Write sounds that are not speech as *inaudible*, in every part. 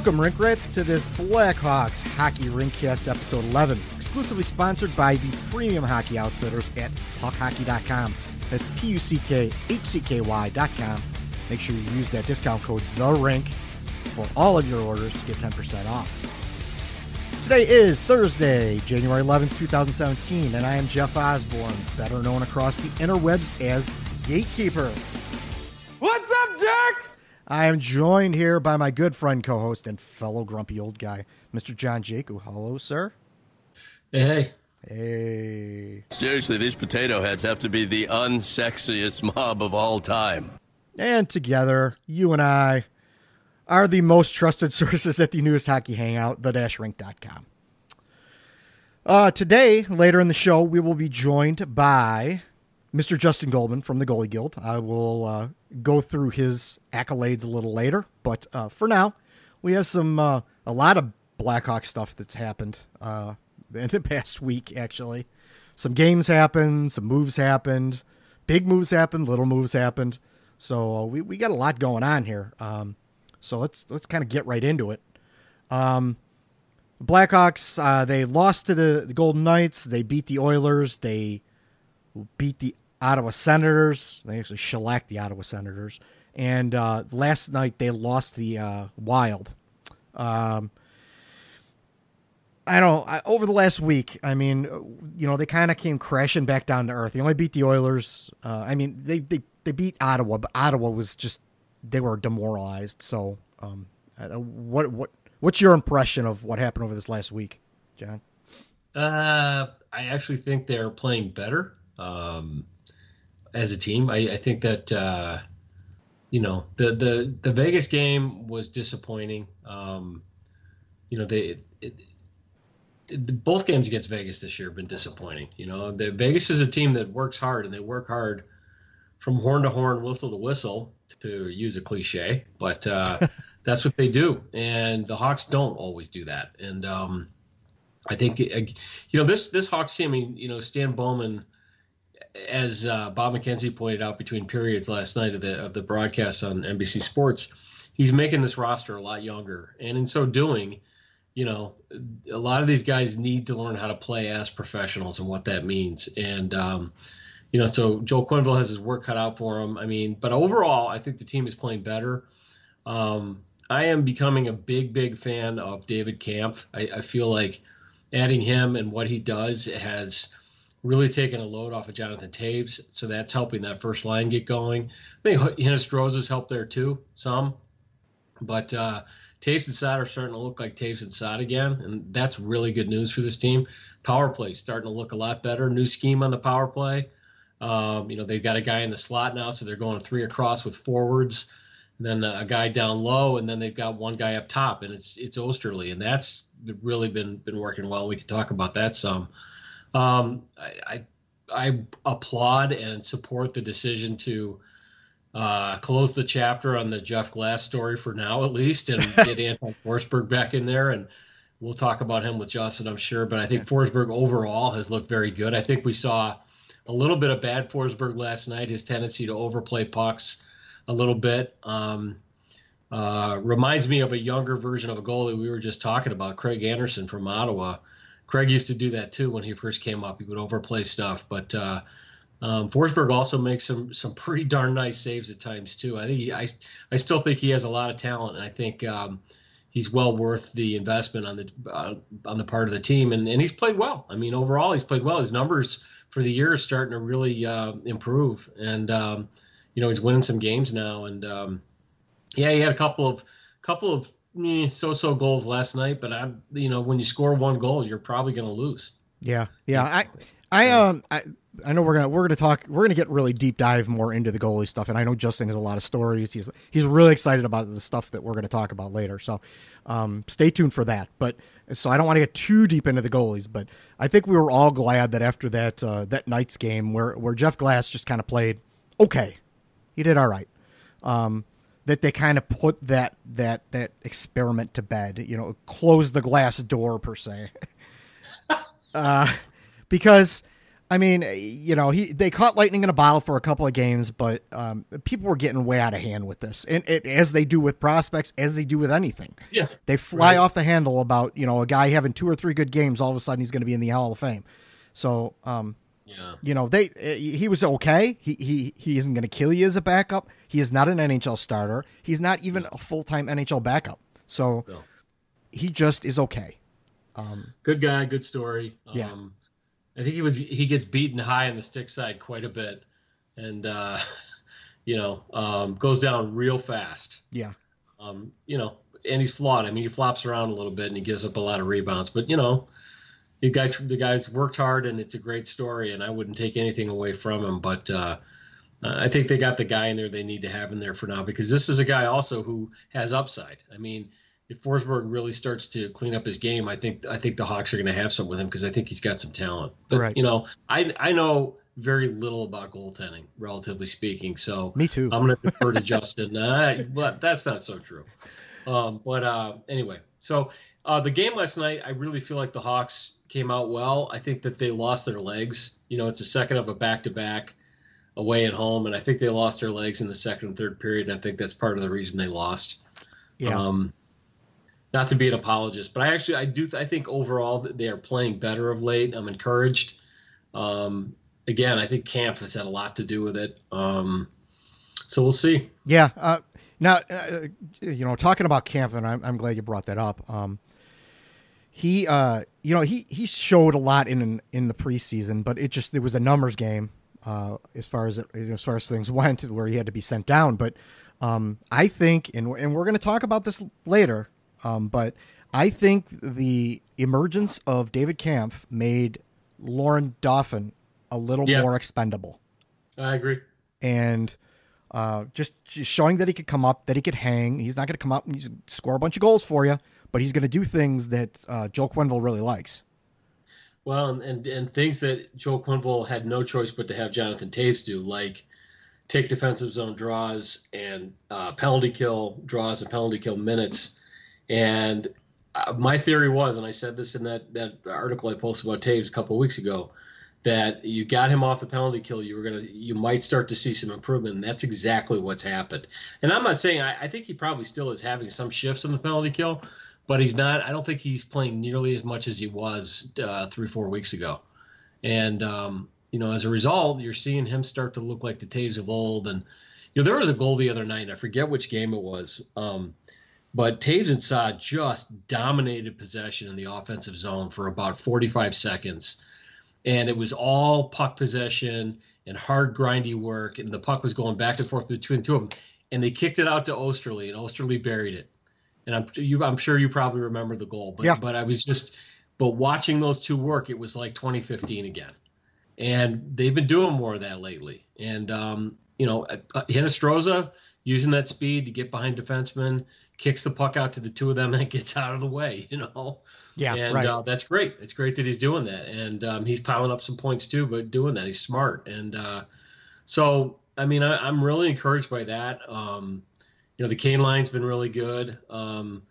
Welcome, Rink Rats, to this Blackhawks Hockey Rinkcast episode 11, exclusively sponsored by the premium hockey outfitters at puckhockey.com. That's P U C K H C K Y.com. Make sure you use that discount code The Rink for all of your orders to get 10% off. Today is Thursday, January 11th, 2017, and I am Jeff Osborne, better known across the interwebs as Gatekeeper. What's up, jerks? I am joined here by my good friend, co host, and fellow grumpy old guy, Mr. John Jaku. Hello, sir. Hey. Hey. Seriously, these potato heads have to be the unsexiest mob of all time. And together, you and I are the most trusted *laughs* sources at the newest hockey hangout, the-rink.com. Uh, today, later in the show, we will be joined by Mr. Justin Goldman from the Goalie Guild. I will uh, go through his accolades a little later, but uh, for now, we have some uh, a lot of Blackhawk stuff that's happened uh, in the *laughs* past week. Actually, some games happened, some moves happened, big moves happened, little moves happened. So uh, we we got a lot going on here. Um, so let's let's kind of get right into it. Um, Blackhawks uh, they lost to the Golden Knights. They beat the Oilers. They beat the Ottawa Senators. They actually shellacked the Ottawa Senators. And uh, last night they lost the uh, Wild. Um, I don't. I, over the last week, I mean, you know, they kind of came crashing back down to earth. They only beat the Oilers. Uh, I mean, they, they they beat Ottawa, but Ottawa was just they were demoralized. So, um, what what what's your impression of what happened over this last week, John? Uh, I actually think they're playing better um, as a team. I, I think that uh, you know the the the Vegas game was disappointing. Um, you know they. It, it, both games against Vegas this year have been disappointing. You know, the, Vegas is a team that works hard and they work hard from horn to horn, whistle to whistle, to use a cliche, but uh, *laughs* that's what they do. And the Hawks don't always do that. And um, I think, you know, this this Hawks team, I mean, you know, Stan Bowman, as uh, Bob McKenzie pointed out between periods last night of the of the broadcast on NBC Sports, he's making this roster a lot younger, and in so doing you know, a lot of these guys need to learn how to play as professionals and what that means. And, um, you know, so Joel Quenneville has his work cut out for him. I mean, but overall, I think the team is playing better. Um, I am becoming a big, big fan of David Kampf. I, I, feel like adding him and what he does has really taking a load off of Jonathan Toews. So that's helping that first line get going. I think Hinostroza has helped there too, some. But, uh, Toews and Saad are starting to look like Toews and Saad again, and that's really good news for this team. Power play starting to look a lot better. New scheme on the power play. Um, you know they've got a guy in the slot now, so they're going three across with forwards, then a guy down low, and then they've got one guy up top, and it's it's Oesterle, and that's really been been working well. We can talk about that some. Um, I, I I applaud and support the decision to uh, close the chapter on the Jeff Glass story for now, at least, and *laughs* get Anton Forsberg back in there. And we'll talk about him with Justin, I'm sure. But I think Forsberg overall has looked very good. I think we saw a little bit of bad Forsberg last night. His tendency to overplay pucks a little bit um, uh, reminds me of a younger version of a goalie we were just talking about, Craig Anderson from Ottawa. Craig used to do that too when he first came up. He would overplay stuff, but uh, um, Forsberg also makes some some pretty darn nice saves at times too. I think he, I I still think he has a lot of talent, and I think um, he's well worth the investment on the uh, on the part of the team. And and he's played well. I mean, overall, he's played well. His numbers for the year are starting to really uh, improve, and um, you know he's winning some games now. And um, yeah, he had a couple of couple of eh, so-so goals last night, but I you know when you score one goal, you're probably going to lose. Yeah, yeah. I I um I I know we're gonna we're gonna talk we're gonna get really deep dive more into the goalie stuff, and I know Justin has a lot of stories. He's he's really excited about the stuff that we're gonna talk about later. So um, stay tuned for that. But so I don't want to get too deep into the goalies, but I think we were all glad that after that uh, that night's game where where Jeff Glass just kind of played okay, he did all right. Um, that they kind of put that that that experiment to bed. You know, close the glass door per se. *laughs* uh, because I mean, you know, he they caught lightning in a bottle for a couple of games, but um, people were getting way out of hand with this, and it, as they do with prospects, as they do with anything. Yeah, they fly right. off the handle about you know a guy having two or three good games, all of a sudden he's going to be in the Hall of Fame. So, um, yeah, you know, they he was okay. He he he isn't going to kill you as a backup. He is not an NHL starter. He's not even a full time NHL backup. So, No. he just is okay. Um, good guy, good story. Yeah. Um, I think he was he gets beaten high on the stick side quite a bit, and uh, *laughs* you know um, goes down real fast. yeah, Um, you know, and he's flawed. I mean, he flops around a little bit and he gives up a lot of rebounds, but you know, the guy the guy's worked hard and it's a great story, and I wouldn't take anything away from him. But uh, I think they got the guy in there they need to have in there for now because this is a guy also who has upside. I mean, if Forsberg really starts to clean up his game, I think I think the Hawks are going to have some with him because I think he's got some talent. But Right. you know, I I know very little about goaltending, relatively speaking. So me too. I'm going to defer to Justin. *laughs* Uh, but that's not so true. Um, but uh, anyway, so uh, the game last night, I really feel like the Hawks came out well. I think that they lost their legs. You know, it's a second of a back to back away at home, and I think they lost their legs in the second and third period. And I think that's part of the reason they lost. yeah, Um, not to be an apologist, but I actually I do I think overall they are playing better of late. I'm encouraged. Um, again, I think Kampf has had a lot to do with it. Um, so we'll see. Yeah. Uh, now, uh, you know, talking about Kampf, and I'm, I'm glad you brought that up. Um, he, uh, you know, he, he showed a lot in in the preseason, but it just it was a numbers game uh, as far as it, as far as things *laughs* went, where he had to be sent down. But um, I think, and and we're going to talk about this later, um, but I think the emergence of David Kampf made Laurent Dauphin a little Yeah. more expendable I agree. and uh, just, just showing that he could come up, that he could hang. He's not going to come up and score a bunch of goals for you, but he's going to do things that uh, Joe Quenneville really likes. Well, and, and things that Joe Quenneville had no choice but to have Jonathan Toews do, like take defensive zone draws and uh, penalty kill draws and penalty kill minutes. And uh, my theory was, and I said this in that that article I posted about Toews a couple weeks ago, that you got him off the penalty kill, you were gonna you might start to see some improvement. And that's exactly what's happened. And I'm not saying I, I think he probably still is having some shifts in the penalty kill, but he's not. I don't think he's playing nearly as much as he was uh, three four weeks ago. And um, you know, as a result, you're seeing him start to look like the Toews of old. And you know, there was a goal the other night. I forget which game it was. Um, but Toews and Saad just dominated possession in the offensive zone for about 45 seconds. And it was all puck possession and hard, grindy work. And the puck was going back and forth between the two of them. And they kicked it out to Oesterle, and Oesterle buried it. And I'm, you, I'm sure you probably remember the goal. But, Yeah. but I was just, but watching those two work, it was like 2015 again. And they've been doing more of that lately. And, um, you know, uh, Hinostroza using that speed to get behind defensemen, kicks the puck out to the two of them *laughs* and gets out of the way, you know? Yeah, and right. uh, that's great. It's great that he's doing that, and um, he's piling up some points too. But doing that, he's smart, and uh, so I mean, I, I'm really encouraged by that. Um, you know, the Kane line's been really good, um,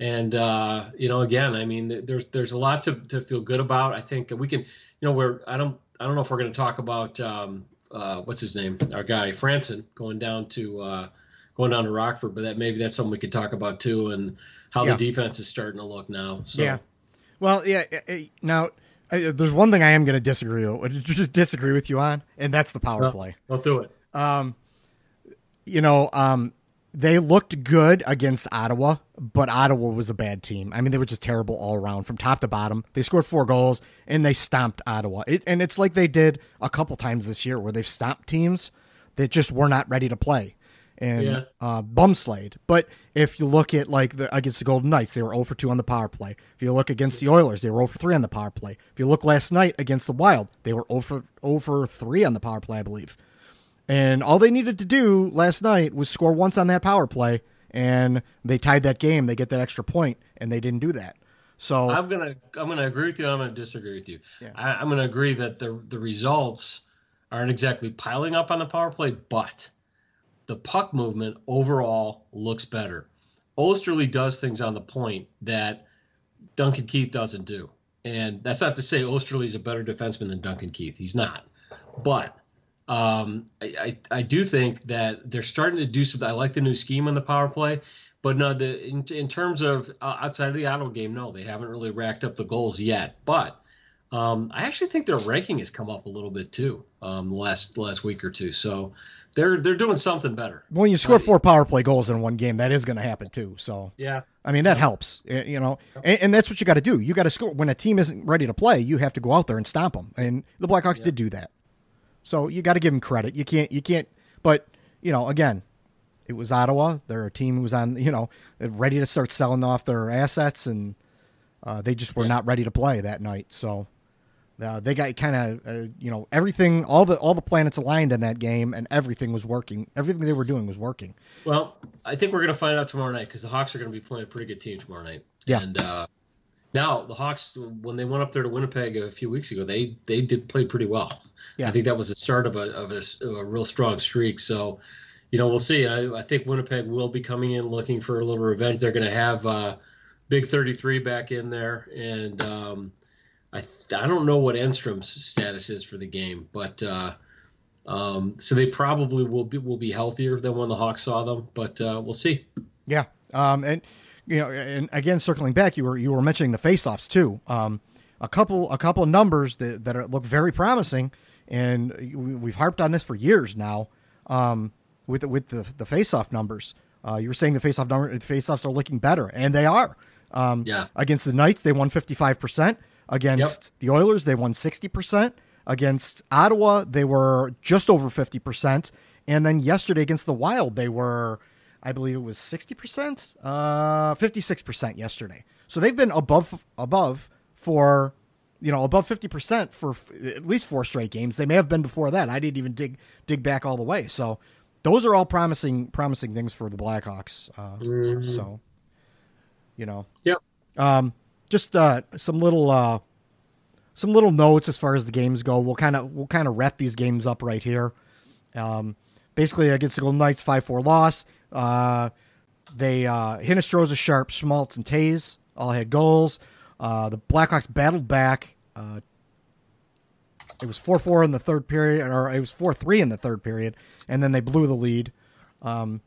and uh, you know, again, I mean, there's there's a lot to, to feel good about. I think we can, you know, we're I don't I don't know if we're going to talk about um, uh, what's his name, our guy Franson going down to. Uh, Going down to Rockford, but that maybe that's something we could talk about too, and how Yeah. the defense is starting to look now. So, Yeah. Well, yeah. uh, uh, Now, uh, there's one thing I am going to disagree with, just disagree with you on, and that's the power Well- play. don't do it. Um, you know, um, they looked good against Ottawa, but Ottawa was a bad team. I mean, they were just terrible all around from top to bottom. They scored four goals and they stomped Ottawa. It, and it's like they did a couple times this year where they've stomped teams that just were not ready to play and Yeah. uh, bumslayed. But if you look at like the against the Golden Knights, they were 0 for 2 on the power play. If you look against the Oilers, they were 0 for 3 on the power play. If you look last night against the Wild, they were 0 for, 0 for 3 on the power play, I believe. And all they needed to do last night was score once on that power play, and they tied that game. They get that extra point, and they didn't do that. So I'm gonna I'm gonna agree with you. I'm gonna disagree with you. I, I'm gonna agree that the the results aren't exactly piling up on the power play, but the puck movement overall looks better. Oesterle does things on the point that Duncan Keith doesn't do. And that's not to say Oesterle's a better defenseman than Duncan Keith. He's not. But um, I, I, I do think that they're starting to do something. I like the new scheme on the power play, but no, the in, in terms of uh, outside of the Ottawa game, no, they haven't really racked up the goals yet. But um, I actually think their ranking has come up a little bit too um, last last week or two. So they're they're doing something better. When you score four power play goals in one game, that is going to happen too. So yeah, I mean that helps, you know, and, and that's what you got to do. You got to score when a team isn't ready to play. You have to go out there and stomp them, and the Blackhawks yeah. did do that. So you got to give them credit. You can't you can't, but you know, again, it was Ottawa. They're a team who was on, you know, ready to start selling off their assets, and uh, they just were yeah. not ready to play that night. So uh, they got kind of uh, you know everything, all the all the planets aligned in that game, and everything was working. Everything they were doing was working. Well, I think we're going to find out tomorrow night because the Hawks are going to be playing a pretty good team tomorrow night. Yeah. And uh, now the Hawks, when they went up there to Winnipeg a few weeks ago, they they did play pretty well. Yeah. I think that was the start of a of a, a real strong streak. So, you know, we'll see. I, I, think Winnipeg will be coming in looking for a little revenge. They're going to have uh, Big 33 back in there, and um, I I don't know what Enstrom's status is for the game, but uh, um, so they probably will be will be healthier than when the Hawks saw them, but uh, we'll see. Yeah, um, and you know, and again, circling back, you were you were mentioning the faceoffs too. Um, a couple a couple of numbers that that are, look very promising, and we've harped on this for years now. Um, with the, with the the faceoff numbers, uh, you were saying the faceoff number faceoffs are looking better, and they are. Um, yeah. Against the Knights, they won fifty five percent. Against yep. the Oilers, they won 60%. Against Ottawa, they were just over 50%. And then yesterday against the Wild, they were, I believe it was 60%, uh, 56% yesterday. So they've been above, above for, you know, above 50% for at least four straight games. They may have been before that. I didn't even dig, dig back all the way. So those are all promising, promising things for the Blackhawks. Uh, mm-hmm. So, you know, yep. Um, just uh, some little uh, some little notes as far as the games go. We'll kind of we'll kind of wrap these games up right here. Um, basically, against the Golden Knights, five four loss. Uh, they uh, Hinostroza, Sharp, Schmaltz, and Toews all had goals. Uh, the Blackhawks battled back. Uh, it was four four in the third period, or it was four three in the third period, and then they blew the lead. Um,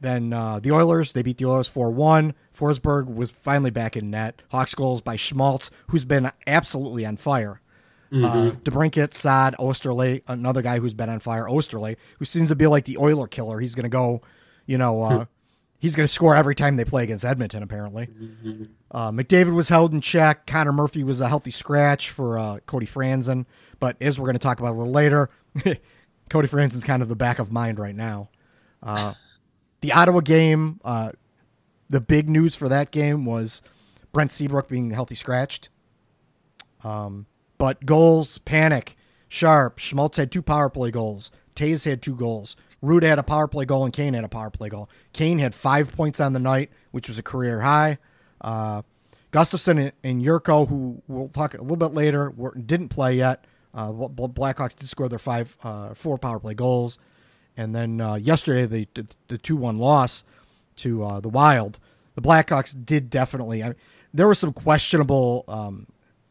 then uh, the Oilers, they beat the Oilers 4 1. Forsberg was finally back in net. Hawks goals by Schmaltz, who's been absolutely on fire. Mm-hmm. Uh, DeBrincat, Saad, Oesterle, another guy who's been on fire. Oesterle, who seems to be like the Oiler killer. He's going to go, you know, uh, he's going to score every time they play against Edmonton, apparently. Mm-hmm. Uh, McDavid was held in check. Connor Murphy was a healthy scratch for uh, Cody Franson. But as we're going to talk about a little later, *laughs* Cody Franson's kind of the back of mind right now. Uh, *sighs* the Ottawa game, uh, the big news for that game was Brent Seabrook being healthy scratched. Um, but goals, Panik, Sharp. Schmaltz had two power play goals. Toews had two goals. Root had a power play goal and Kane had a power play goal. Kane had five points on the night, which was a career high. Uh, Gustafsson and Jurco, who we'll talk a little bit later, were, didn't play yet. Uh, Blackhawks did score their five, uh, four power play goals. And then uh, yesterday, the the two one loss to uh, the Wild. The Blackhawks did definitely. I mean, there was some questionable, um,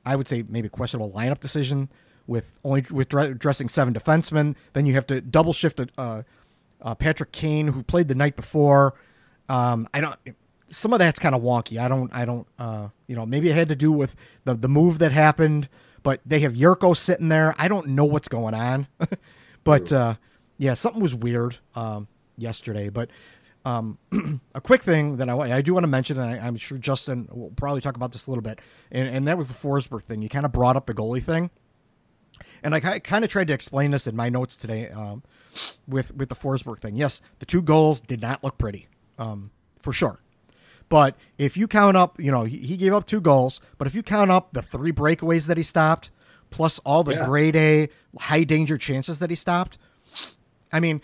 I would say maybe questionable lineup decision with only with dressing seven defensemen. Then you have to double shift uh, uh, Patrick Kane, who played the night before. Um, I don't. Some of that's kind of wonky. I don't. I don't. Uh, you know, maybe it had to do with the the move that happened. But they have Jurco sitting there. I don't know what's going on. *laughs* but uh, yeah, something was weird um, yesterday. But um, *clears throat* a quick thing that I, I do want to mention, and I, am sure Justin will probably talk about this a little bit, and, and that was the Forsberg thing. You kind of brought up the goalie thing, and I kind of tried to explain this in my notes today um, with with the Forsberg thing. Yes, the two goals did not look pretty, um, for sure. But if you count up, you know, he, he, gave up two goals, but if you count up the three breakaways that he stopped, plus all the yeah. grade A high danger chances that he stopped, I mean,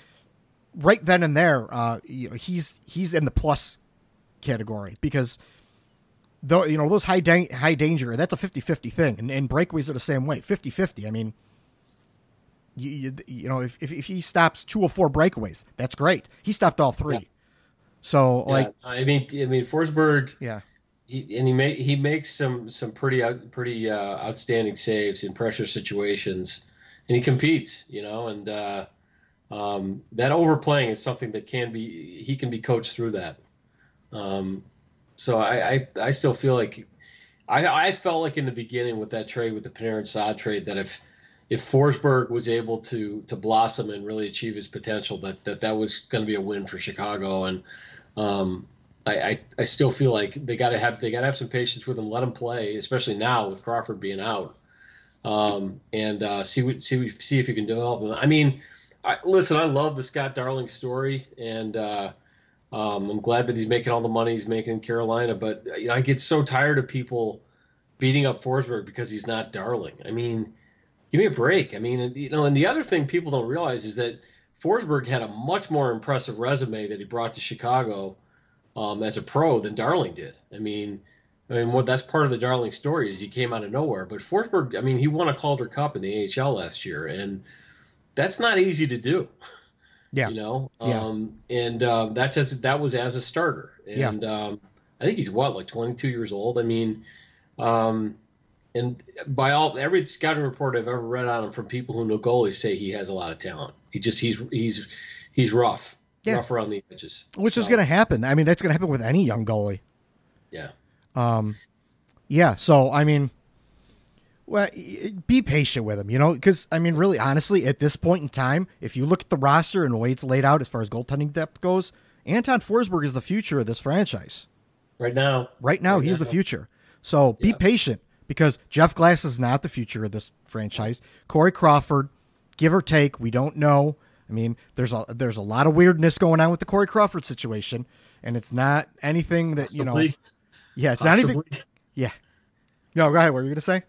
right then and there, uh, you know, he's he's in the plus category because though you know those high da- high danger that's a 50-50 thing and, and breakaways are the same way 50-50 i mean you, you, you know if, if, if, he stops two or four breakaways that's great he stopped all three yeah. so yeah. like i mean i mean forsberg yeah he, and he make he makes some some pretty out, pretty uh, outstanding saves in pressure situations, and he competes, you know, and uh, um, that overplaying is something that can be he can be coached through that. Um, so I, I, I still feel like I I felt like in the beginning with that trade with the Panarin Saad trade that if if Forsberg was able to to blossom and really achieve his potential, that that, that was going to be a win for Chicago. And um, I, I, I still feel like they got to have they got to have some patience with him, let him play, especially now with Crawford being out, um, and uh, see what see see if you can develop him. I mean, I, listen, I love the Scott Darling story, and uh, um, I'm glad that he's making all the money he's making in Carolina. But you know, I get so tired of people beating up Forsberg because he's not Darling. I mean give me a break. I mean, you know, and the other thing people don't realize is that Forsberg had a much more impressive resume that he brought to Chicago um, as a pro than Darling did. I mean, I mean, that's part of the Darling story is he came out of nowhere. But Forsberg, I mean, he won a Calder Cup in the AHL last year, and that's not easy to do. Yeah, you know, um, yeah. and uh, that's as that was as a starter, and yeah. um, I think he's what like 22 years old. I mean, um, and by all every scouting report I've ever read on him from people who know goalies say he has a lot of talent. He just he's he's he's rough, yeah. rough around the edges, which so. is going to happen. I mean, that's going to happen with any young goalie. Yeah. Um. Yeah. So I mean, well, be patient with him, you know, because I mean, really, honestly, at this point in time, if you look at the roster and the way it's laid out as far as goaltending depth goes, Anton Forsberg is the future of this franchise. Right now. Right now, right he's now. the future. So be patient because Jeff Glass is not the future of this franchise. Corey Crawford, give or take, we don't know. I mean, there's a there's a lot of weirdness going on with the Corey Crawford situation, and it's not anything that Possibly. you know. Yeah, it's Possibly. not anything. Yeah. No, go ahead. What were you gonna say?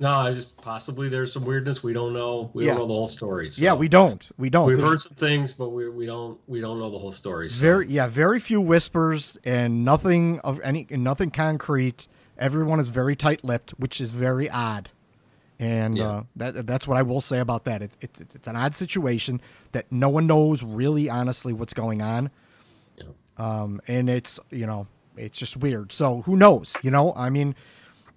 No, I just possibly there's some weirdness. We don't know. We yeah. don't know the whole story. So. Yeah, we don't. We don't. We've there's, heard some things, but we we don't we don't know the whole story. So. Very yeah, very few whispers and nothing of any nothing concrete. Everyone is very tight-lipped, which is very odd. And yeah. uh, that that's what I will say about that. It's, it's it's an odd situation that no one knows really honestly what's going on. Yeah. Um, and it's you know it's just weird. So who knows? You know, I mean,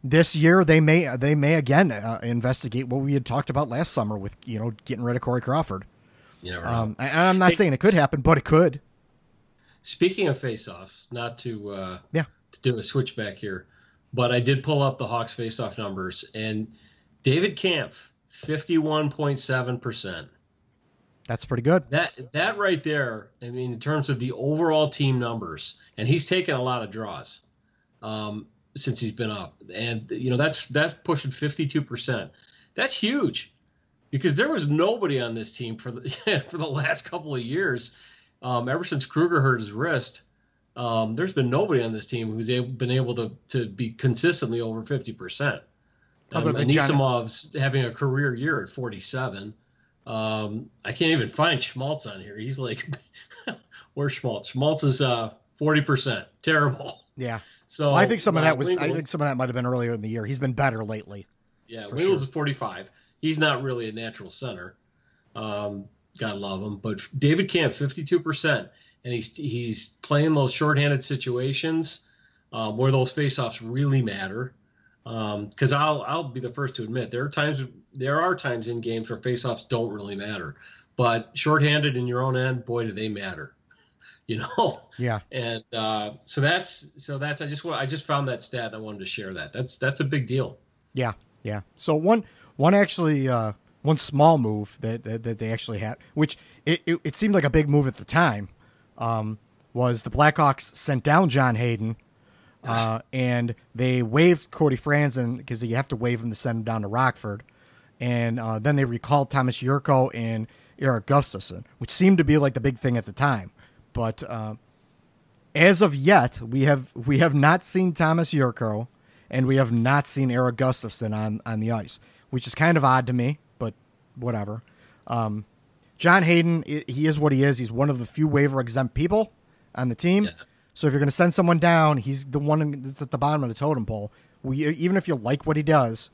this year they may they may again uh, investigate what we had talked about last summer with you know getting rid of Corey Crawford. Yeah, right. um, I, am not saying it could happen, but it could. Speaking of face-offs, not to uh, yeah to do a switchback here. But I did pull up the Hawks faceoff numbers, and David Kampf fifty-one point seven percent. That's pretty good. That that right there. I mean, in terms of the overall team numbers, and he's taken a lot of draws um, since he's been up, and you know that's that's pushing fifty-two percent. That's huge because there was nobody on this team for the *laughs* for the last couple of years, um, ever since Kruger hurt his wrist. Um, there's been nobody on this team who's able, been able to to be consistently over 50 percent. Um, having a career year at 47. Um, I can't even find Schmaltz on here. He's like, *laughs* where's Schmaltz? Schmaltz is uh 40 percent. Terrible. Yeah. So well, I think some of that was. I think some of that might have been earlier in the year. He's been better lately. Yeah, Wheels sure. is 45. He's not really a natural center. Um, God love him, but David Kampf 52 percent and he's he's playing those shorthanded situations um, where those faceoffs really matter. Because um, I'll I'll be the first to admit there are times there are times in games where faceoffs don't really matter, but shorthanded in your own end, boy, do they matter. You know. Yeah. *laughs* And uh, so that's so that's I just I just found that stat and I wanted to share that. That's that's a big deal. Yeah. Yeah. So one one actually uh, one small move that, that, that they actually had, which it, it, it seemed like a big move at the time, um, was the Blackhawks sent down John Hayden, uh, and they waived Cody Franson because you have to waive him to send him down to Rockford, and uh, then they recalled Thomas Jurco and Erik Gustafsson, which seemed to be like the big thing at the time, but uh, as of yet, we have we have not seen Thomas Jurco, and we have not seen Erik Gustafsson on on the ice, which is kind of odd to me, but whatever. Um, John Hayden, he is what he is. He's one of the few waiver exempt people on the team. Yeah. So if you're going to send someone down, he's the one that's at the bottom of the totem pole. We even if you like what he does,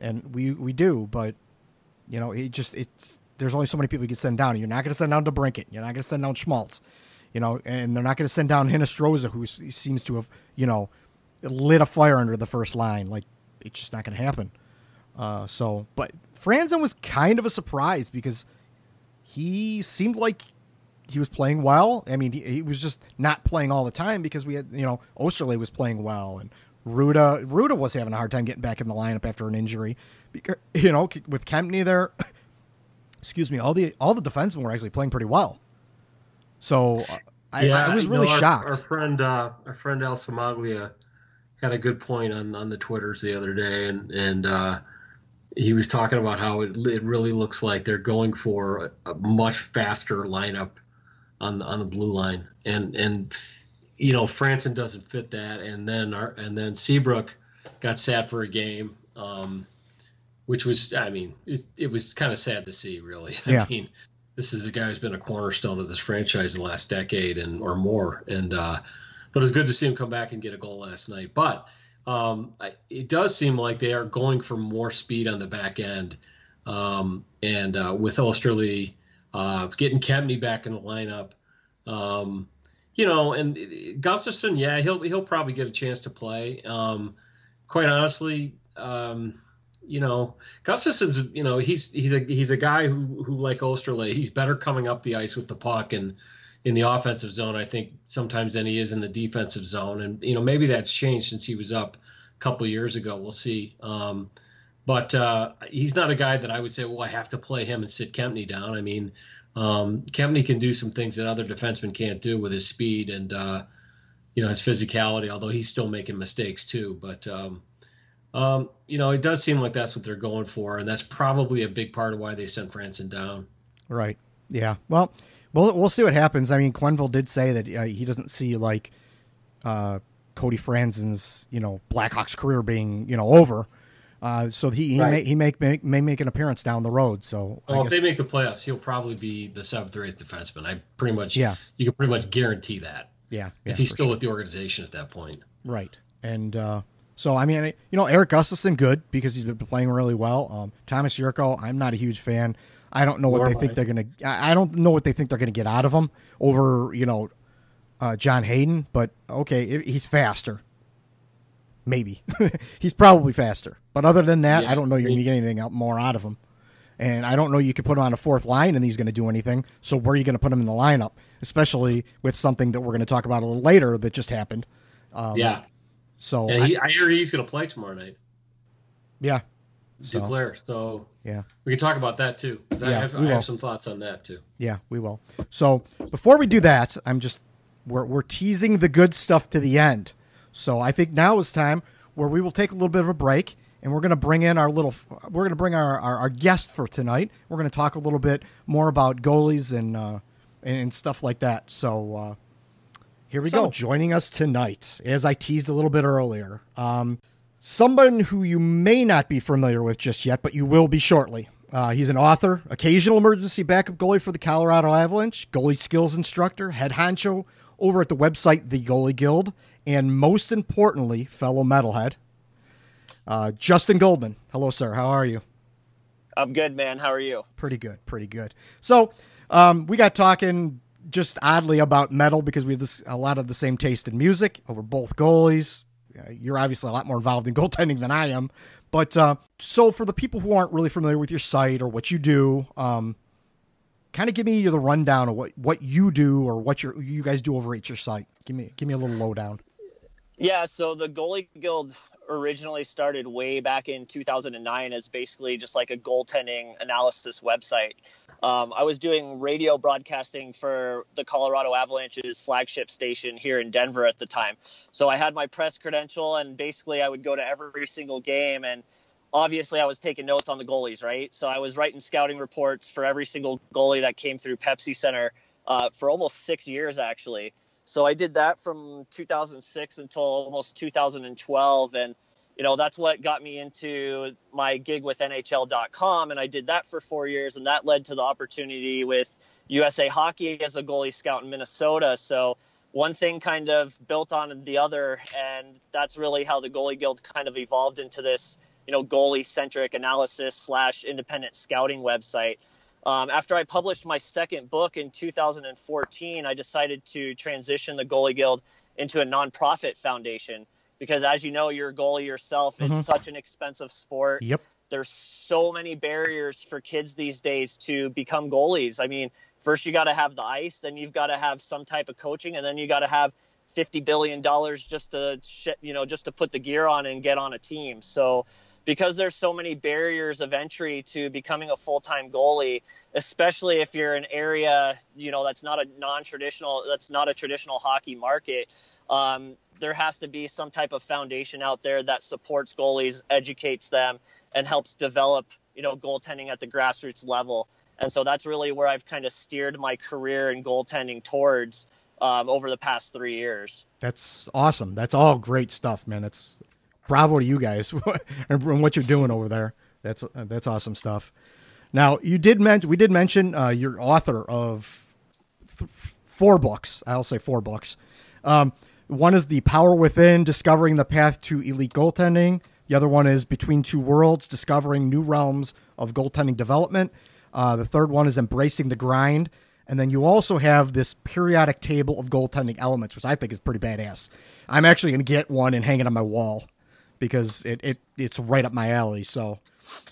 and we we do, but you know, it just it's there's only so many people you can send down. You're not going to send down to DeBrincat. You're not going to send down Schmaltz. You know, and they're not going to send down Hinostroza, who seems to have you know lit a fire under the first line. Like it's just not going to happen. Uh, so, but Franson was kind of a surprise because he seemed like he was playing well. I mean, he, he, was just not playing all the time because we had, you know, Oesterle was playing well and Rutta Rutta was having a hard time getting back in the lineup after an injury. Because, you know, with Kempny there, *coughs* excuse me, all the all the defensemen were actually playing pretty well. So I, yeah, I was really know, our, shocked. Our friend, uh, our friend Al Cimaglia had a good point on on the twitters the other day, and and uh, he was talking about how it, it really looks like they're going for a, a much faster lineup on the, on the blue line, and and you know Franson doesn't fit that, and then our and then Seabrook got sat for a game, um, which was I mean it, it was kind of sad to see really. *laughs* Yeah. I mean this is a guy who's been a cornerstone of this franchise in the last decade and or more, and uh, but it was good to see him come back and get a goal last night, but. Um, it does seem like they are going for more speed on the back end, um, and uh, with Oesterle uh, getting Kempny back in the lineup. Um, you know, and Gustafsson, yeah, he'll he'll probably get a chance to play. Um, quite honestly, um, you know, Gustafsson's, you know, he's he's a he's a guy who who like Oesterle, he's better coming up the ice with the puck and in the offensive zone, I think sometimes than he is in the defensive zone, and you know maybe that's changed since he was up a couple years ago. We'll see. Um, but uh, he's not a guy that I would say, well, I have to play him and sit Kempny down. I mean, um, Kempny can do some things that other defensemen can't do with his speed and uh, you know his physicality. Although he's still making mistakes too, but um, um, you know it does seem like that's what they're going for, and that's probably a big part of why they sent Franson down. Right. Yeah. Well, we'll we'll see what happens. I mean, Quenneville did say that uh, he doesn't see like uh, Cody Franson's you know Blackhawks career being you know over. Uh, so he he, right. may, he make, make, may make an appearance down the road. So well, if they make the playoffs, he'll probably be the seventh or eighth defenseman. I pretty much yeah. You can pretty much guarantee that. Yeah, yeah if he's still sure. with the organization at that point. Right, and uh, so I mean, you know, Erik Gustafsson good because he's been playing really well. Um, Thomas Jurco, I'm not a huge fan. I don't know what Nor they think I. they're gonna. I don't know what they think they're gonna get out of him over you know uh, John Hayden, but okay, he's faster. Maybe *laughs* he's probably faster, but other than that, yeah, I don't know you're going to get anything out more out of him. And I don't know you could put him on a fourth line and he's going to do anything. So where are you going to put him in the lineup, especially with something that we're going to talk about a little later that just happened? Um, yeah. So I, I, hear he's going to play tomorrow night. Yeah. So, Duclair. So yeah, we can talk about that too. Yeah, I, have, I have some thoughts on that too. Yeah, we will. So before we do that, I'm just we're we're teasing the good stuff to the end. So I think now is time where we will take a little bit of a break and we're going to bring in our little we're going to bring our, our, our, guest for tonight we're going to talk a little bit more about goalies and uh, and stuff like that so uh, here we so, go joining us tonight as i teased a little bit earlier um, someone who you may not be familiar with just yet but you will be shortly uh, he's an author occasional emergency backup goalie for the colorado avalanche goalie skills instructor head honcho over at the website the goalie guild and most importantly, fellow metalhead, uh, Justin Goldman. Hello, sir. How are you? I'm good, man. How are you? Pretty good. Pretty good. So, um, we got talking just oddly about metal because we have this, a lot of the same taste in music over both goalies. You're obviously a lot more involved in goaltending than I am. But uh, so, for the people who aren't really familiar with your site or what you do, um, kind of give me the rundown of what, what you do or what you guys do over at your site. Give me give me a little lowdown. Yeah, so the Goalie Guild originally started way back in 2009 as basically just like a goaltending analysis website. Um, I was doing radio broadcasting for the Colorado Avalanche's flagship station here in Denver at the time. So I had my press credential, and basically I would go to every single game. And obviously, I was taking notes on the goalies, right? So I was writing scouting reports for every single goalie that came through Pepsi Center uh, for almost six years, actually. So I did that from 2006 until almost 2012, and you know that's what got me into my gig with NHL.com, and I did that for four years, and that led to the opportunity with USA Hockey as a goalie scout in Minnesota. So one thing kind of built on the other, and that's really how the Goalie Guild kind of evolved into this, you know, goalie centric analysis slash independent scouting website. Um, after I published my second book in 2014, I decided to transition the Goalie Guild into a nonprofit foundation. Because as you know, you're a goalie yourself. It's Mhm. such an expensive sport. Yep. There's so many barriers for kids these days to become goalies. I mean, first you got to have the ice, then you've got to have some type of coaching, and then you got to have fifty billion dollars just to you know just to put the gear on and get on a team. So because there's so many barriers of entry to becoming a full-time goalie, especially if you're an area you know that's not a non-traditional that's not a traditional hockey market. Um, there has to be some type of foundation out there that supports goalies, educates them, and helps develop you know goaltending at the grassroots level. And so that's really where I've kind of steered my career in goaltending towards um, over the past three years. That's awesome. That's all great stuff, man. That's bravo to you guys *laughs* and what you're doing over there. That's uh, that's awesome stuff. Now you did mention we did mention uh, author of th- four books. I'll say four books. Um, one is the Power Within: Discovering the Path to Elite Goaltending. The other one is Between Two Worlds: Discovering New Realms of Goaltending Development. Uh, the third one is Embracing the Grind. And then you also have this periodic table of goaltending elements, which I think is pretty badass. I'm actually going to get one and hang it on my wall because it, it it's right up my alley. So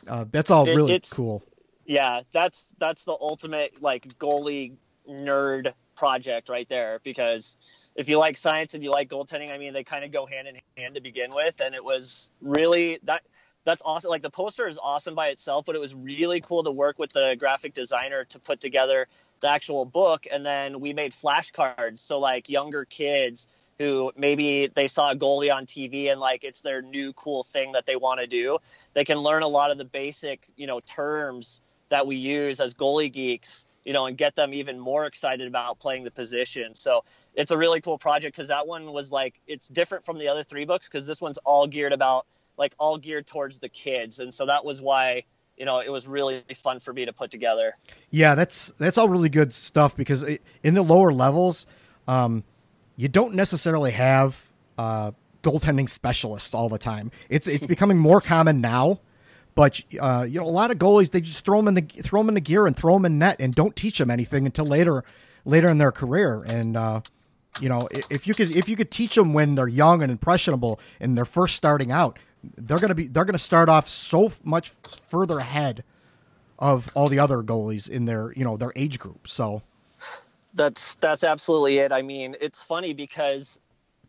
uh, that's all It- really cool. Yeah, that's that's the ultimate like goalie nerd project right there because if you like science and you like goaltending, I mean they kind of go hand in hand to begin with and it was really that that's awesome. Like the poster is awesome by itself, but it was really cool to work with the graphic designer to put together the actual book and then we made flashcards so like younger kids who maybe they saw a goalie on TV and like it's their new cool thing that they want to do, they can learn a lot of the basic, you know, terms that we use as goalie geeks, you know, and get them even more excited about playing the position. So it's a really cool project because that one was like it's different from the other three books because this one's all geared about like all geared towards the kids, and so that was why you know it was really fun for me to put together. Yeah, that's that's all really good stuff because it, in the lower levels, um, you don't necessarily have uh, goaltending specialists all the time. It's it's becoming more common now, but uh, you know a lot of goalies they just throw them in the throw them in the gear and throw them in net and don't teach them anything until later later in their career. And uh, you know if you could if you could teach them when they're young and impressionable and they're first starting out, they're gonna be they're gonna start off so much further ahead of all the other goalies in their you know their age group. So That's that's absolutely it. I mean, it's funny because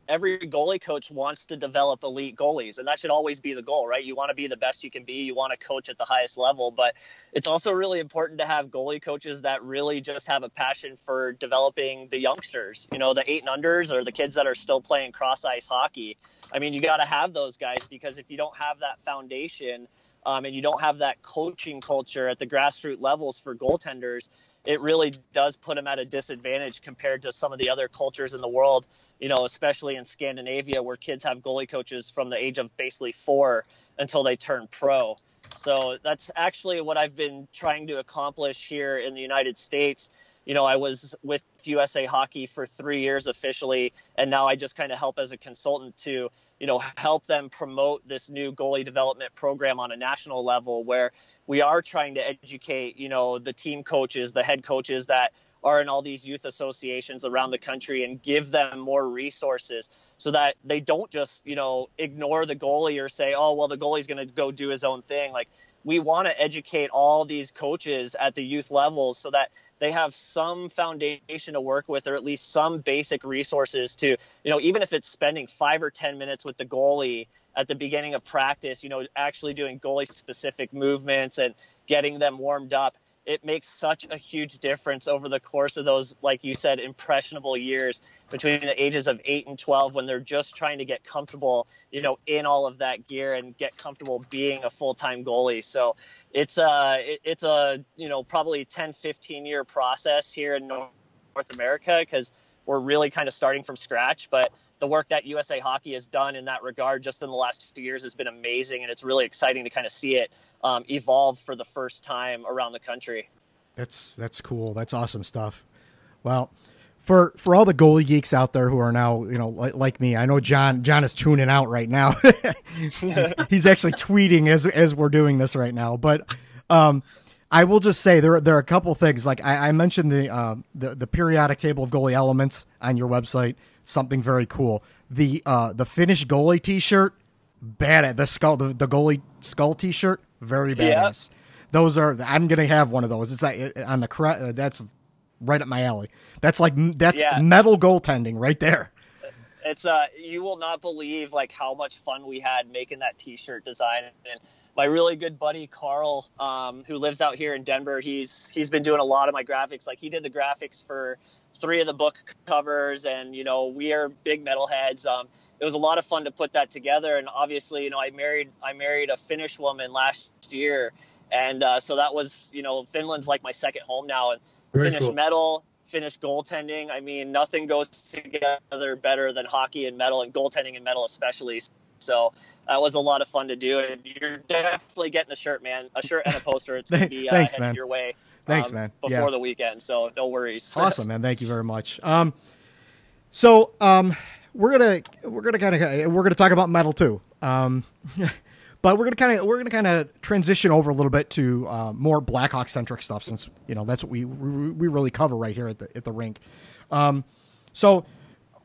every goalie coach wants to develop elite goalies, and that should always be the goal, right? You want to be the best you can be. You want to coach at the highest level, but it's also really important to have goalie coaches that really just have a passion for developing the youngsters. You know, the eight and unders or the kids that are still playing cross ice hockey. I mean, you got to have those guys because if you don't have that foundation. Um, and you don't have that coaching culture at the grassroots levels for goaltenders, it really does put them at a disadvantage compared to some of the other cultures in the world, you know, especially in Scandinavia where kids have goalie coaches from the age of basically four until they turn pro. So that's actually what I've been trying to accomplish here in the United States. You know, I was with USA Hockey for three years officially, and now I just kind of help as a consultant to, you know, help them promote this new goalie development program on a national level where we are trying to educate, you know, the team coaches, the head coaches that are in all these youth associations around the country and give them more resources so that they don't just, you know, ignore the goalie or say, oh, well, the goalie's going to go do his own thing. Like, we want to educate all these coaches at the youth levels so that they have some foundation to work with or at least some basic resources to you know even if it's spending five or ten minutes with the goalie at the beginning of practice you know actually doing goalie specific movements and getting them warmed up it makes such a huge difference over the course of those like you said impressionable years between the ages of 8 and 12 when they're just trying to get comfortable you know in all of that gear and get comfortable being a full-time goalie. So it's a it, it's a you know probably 10 15 year process here in north america because we're really kind of starting from scratch but the work that usa hockey has done in that regard just in the last two years has been amazing and it's really exciting to kind of see it um, evolve for the first time around the country that's that's cool. That's awesome stuff. Well, for for all the goalie geeks out there who are now you know like, like me, I know John John is tuning out right now. *laughs* *laughs* He's actually tweeting as as we're doing this right now, but. Um, I will just say there there are a couple things like I, I mentioned the, uh, the the periodic table of goalie elements on your website, something very cool. the uh, the Finnish goalie T-shirt, bad at the skull the, the goalie skull T-shirt, very Yeah. badass. Those are I'm gonna have one of those. It's like uh, on the uh, that's right up my alley. That's like that's Yeah. metal goaltending right there. it's uh you will not believe like how much fun we had making that t-shirt design and my really good buddy carl um, who lives out here in denver he's he's been doing a lot of my graphics like he did the graphics for three of the book covers and you know we are big metalheads um, it was a lot of fun to put that together and obviously you know i married i married a finnish woman last year and uh, so that was you know finland's like my second home now and Very Finnish cool. metal, Finnish goaltending. I mean, nothing goes together better than hockey and metal, and goaltending and metal especially. So that was a lot of fun to do, and you're definitely getting a shirt, man, a shirt and a poster. It's gonna *laughs* be uh, Thanks, headed man. your way. Thanks, um, man. Before Yeah. the weekend, so no worries. *laughs* Awesome, man. Thank you very much. Um, so um, we're gonna we're gonna kind of we're gonna talk about metal too. Um, *laughs* but we're gonna kind of we're gonna kind of transition over a little bit to uh, more Blackhawk centric stuff since you know that's what we, we we really cover right here at the at the rink. Um, so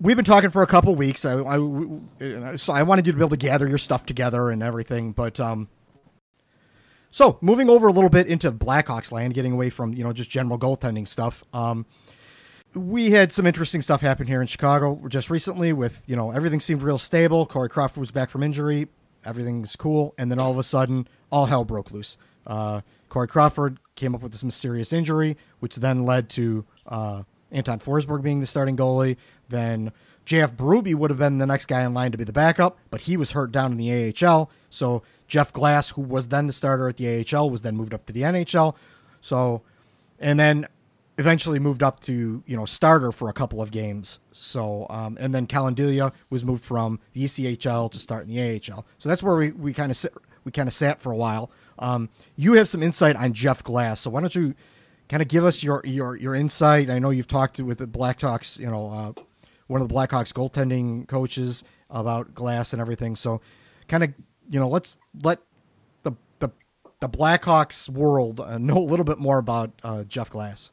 we've been talking for a couple weeks. I, I so I wanted you to be able to gather your stuff together and everything, but um. So moving over a little bit into Blackhawks land, getting away from you know just general goaltending stuff. Um, we had some interesting stuff happen here in Chicago just recently with, you know, everything seemed real stable. Corey Crawford was back from injury. Everything's cool. And then all of a sudden, all hell broke loose. Uh, Corey Crawford came up with this mysterious injury, which then led to uh, Anton Forsberg being the starting goalie. Then JF Berube would have been the next guy in line to be the backup, but he was hurt down in the AHL. So Jeff Glass, who was then the starter at the AHL, was then moved up to the NHL. So, and then eventually moved up to you know starter for a couple of games. So um, and then Collin Delia was moved from the ECHL to start in the AHL. So that's where we, we kind of we kind of sat for a while. Um, you have some insight on Jeff Glass, so why don't you kind of give us your your your insight? I know you've talked with the Blackhawks, you know, uh, one of the Blackhawks goaltending coaches about Glass and everything. So kind of you know let's let the the the Blackhawks world uh, know a little bit more about uh, Jeff Glass.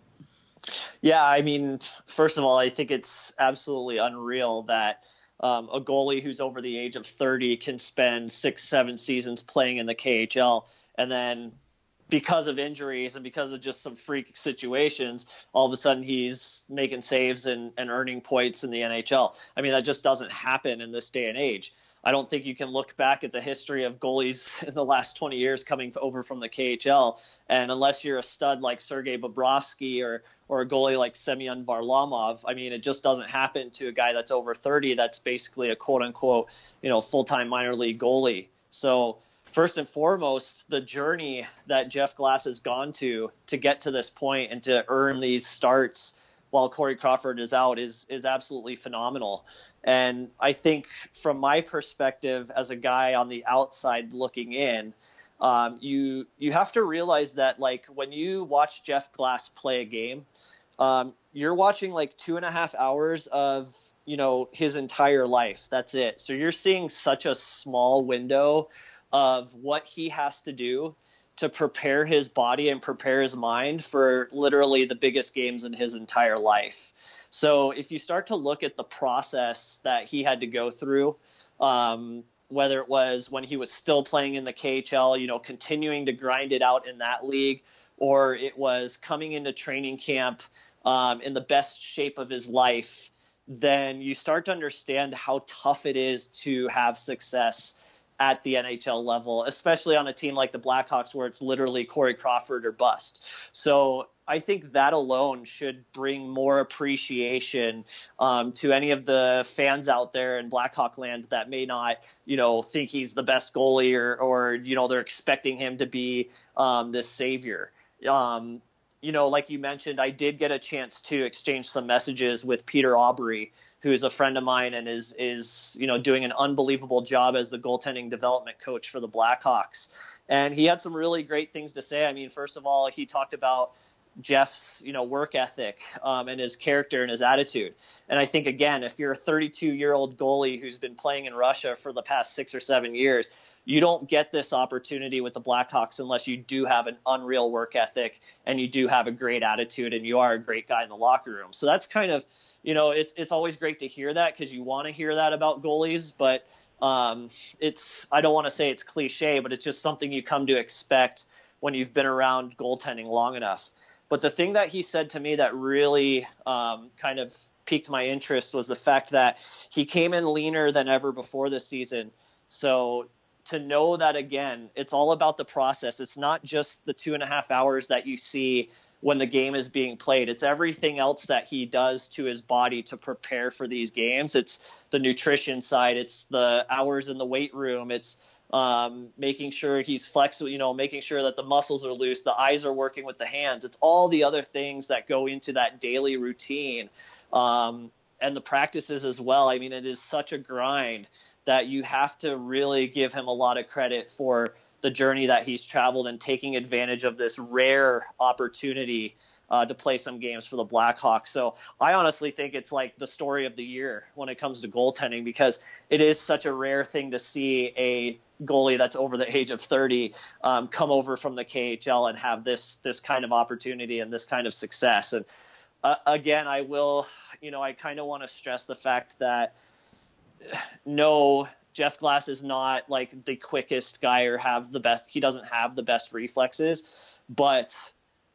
Yeah, I mean, first of all, I think it's absolutely unreal that um, a goalie who's over the age of 30 can spend six, seven seasons playing in the KHL, and then because of injuries and because of just some freak situations, all of a sudden he's making saves and, and earning points in the NHL. I mean, that just doesn't happen in this day and age. I don't think you can look back at the history of goalies *laughs* in the last 20 years coming over from the KHL, and unless you're a stud like Sergei Bobrovsky or or a goalie like Semyon Varlamov, I mean, it just doesn't happen to a guy that's over 30. That's basically a quote unquote, you know, full time minor league goalie. So first and foremost, the journey that Jeff Glass has gone to to get to this point and to earn these starts while Corey Crawford is out is is absolutely phenomenal. And I think from my perspective as a guy on the outside looking in, um, you you have to realize that like when you watch Jeff Glass play a game, um, you're watching like two and a half hours of you know his entire life. That's it. So you're seeing such a small window of what he has to do to prepare his body and prepare his mind for literally the biggest games in his entire life. So if you start to look at the process that he had to go through, um, whether it was when he was still playing in the KHL, you know, continuing to grind it out in that league, or it was coming into training camp um, in the best shape of his life, then you start to understand how tough it is to have success at the NHL level, especially on a team like the Blackhawks where it's literally Corey Crawford or bust. So I think that alone should bring more appreciation um, to any of the fans out there in Blackhawk land that may not, you know, think he's the best goalie or, or you know, they're expecting him to be um, this savior. Um, you know, like you mentioned, I did get a chance to exchange some messages with Peter Aubry, who is a friend of mine and is is you know doing an unbelievable job as the goaltending development coach for the Blackhawks. And he had some really great things to say. I mean, first of all, he talked about Jeff's you know work ethic um, and his character and his attitude. And I think again, if you're a 32 year old goalie who's been playing in Russia for the past six or seven years, you don't get this opportunity with the Blackhawks unless you do have an unreal work ethic and you do have a great attitude and you are a great guy in the locker room. So that's kind of you know it's it's always great to hear that because you want to hear that about goalies, but um, it's I don't want to say it's cliche, but it's just something you come to expect when you've been around goaltending long enough. But the thing that he said to me that really um, kind of piqued my interest was the fact that he came in leaner than ever before this season. So to know that again, it's all about the process. It's not just the two and a half hours that you see when the game is being played. It's everything else that he does to his body to prepare for these games. It's the nutrition side, it's the hours in the weight room, it's um, making sure he's flexible, you know, making sure that the muscles are loose, the eyes are working with the hands. It's all the other things that go into that daily routine um, and the practices as well. I mean, it is such a grind that you have to really give him a lot of credit for the journey that he's traveled and taking advantage of this rare opportunity uh, to play some games for the Blackhawks. So I honestly think it's like the story of the year when it comes to goaltending because it is such a rare thing to see a goalie that's over the age of 30 um, come over from the KHL and have this this kind of opportunity and this kind of success. And uh, again, I will, you know, I kind of want to stress the fact that no Jeff Glass is not like the quickest guy or have the best. He doesn't have the best reflexes, but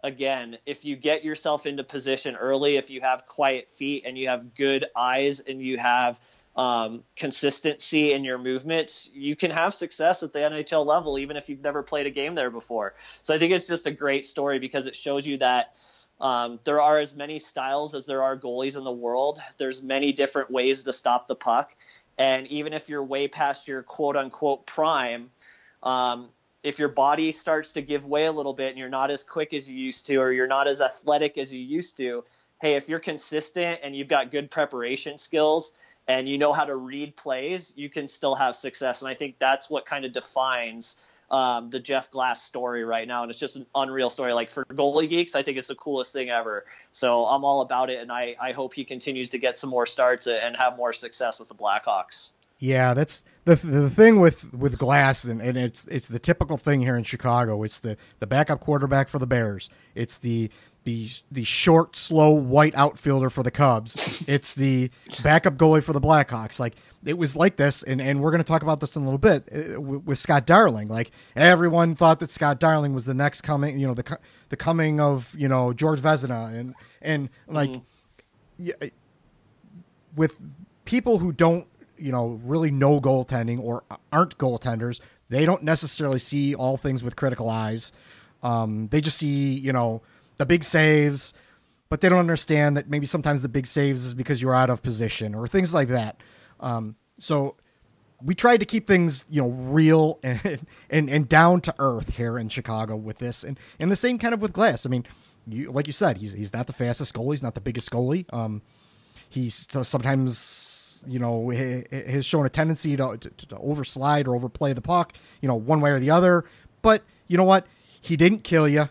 again, if you get yourself into position early, if you have quiet feet and you have good eyes and you have um, consistency in your movements, you can have success at the NHL level, even if you've never played a game there before. So I think it's just a great story because it shows you that um, there are as many styles as there are goalies in the world. There's many different ways to stop the puck, and even if you're way past your quote unquote prime, um, if your body starts to give way a little bit and you're not as quick as you used to, or you're not as athletic as you used to, hey, if you're consistent and you've got good preparation skills and you know how to read plays, you can still have success. And I think that's what kind of defines um, the Jeff Glass story right now, and it's just an unreal story. Like for goalie geeks, I think it's the coolest thing ever. So I'm all about it, and I, I hope he continues to get some more starts and have more success with the Blackhawks. Yeah, that's the the thing with with Glass, and, and it's it's the typical thing here in Chicago. It's the the backup quarterback for the Bears. It's the the the short, slow white outfielder for the Cubs. it's the backup goalie for the Blackhawks. Like it was like this, and, and we're going to talk about this in a little bit uh, with Scott Darling. Like everyone thought that Scott Darling was the next coming, you know, the the coming of you know George Vezina, and and like mm-hmm. with people who don't you know really know goaltending or aren't goaltenders, they don't necessarily see all things with critical eyes. Um, they just see you know the big saves, but they don't understand that maybe sometimes the big saves is because you're out of position or things like that. Um, so we tried to keep things, you know, real *laughs* and, and, and down to earth here in Chicago with this, and and the same kind of with Glass. I mean, you, like you said, he's he's not the fastest goalie, he's not the biggest goalie. Um, he's sometimes, you know, has shown a tendency to, to, to overslide or overplay the puck, you know, one way or the other. But you know what? He didn't kill you.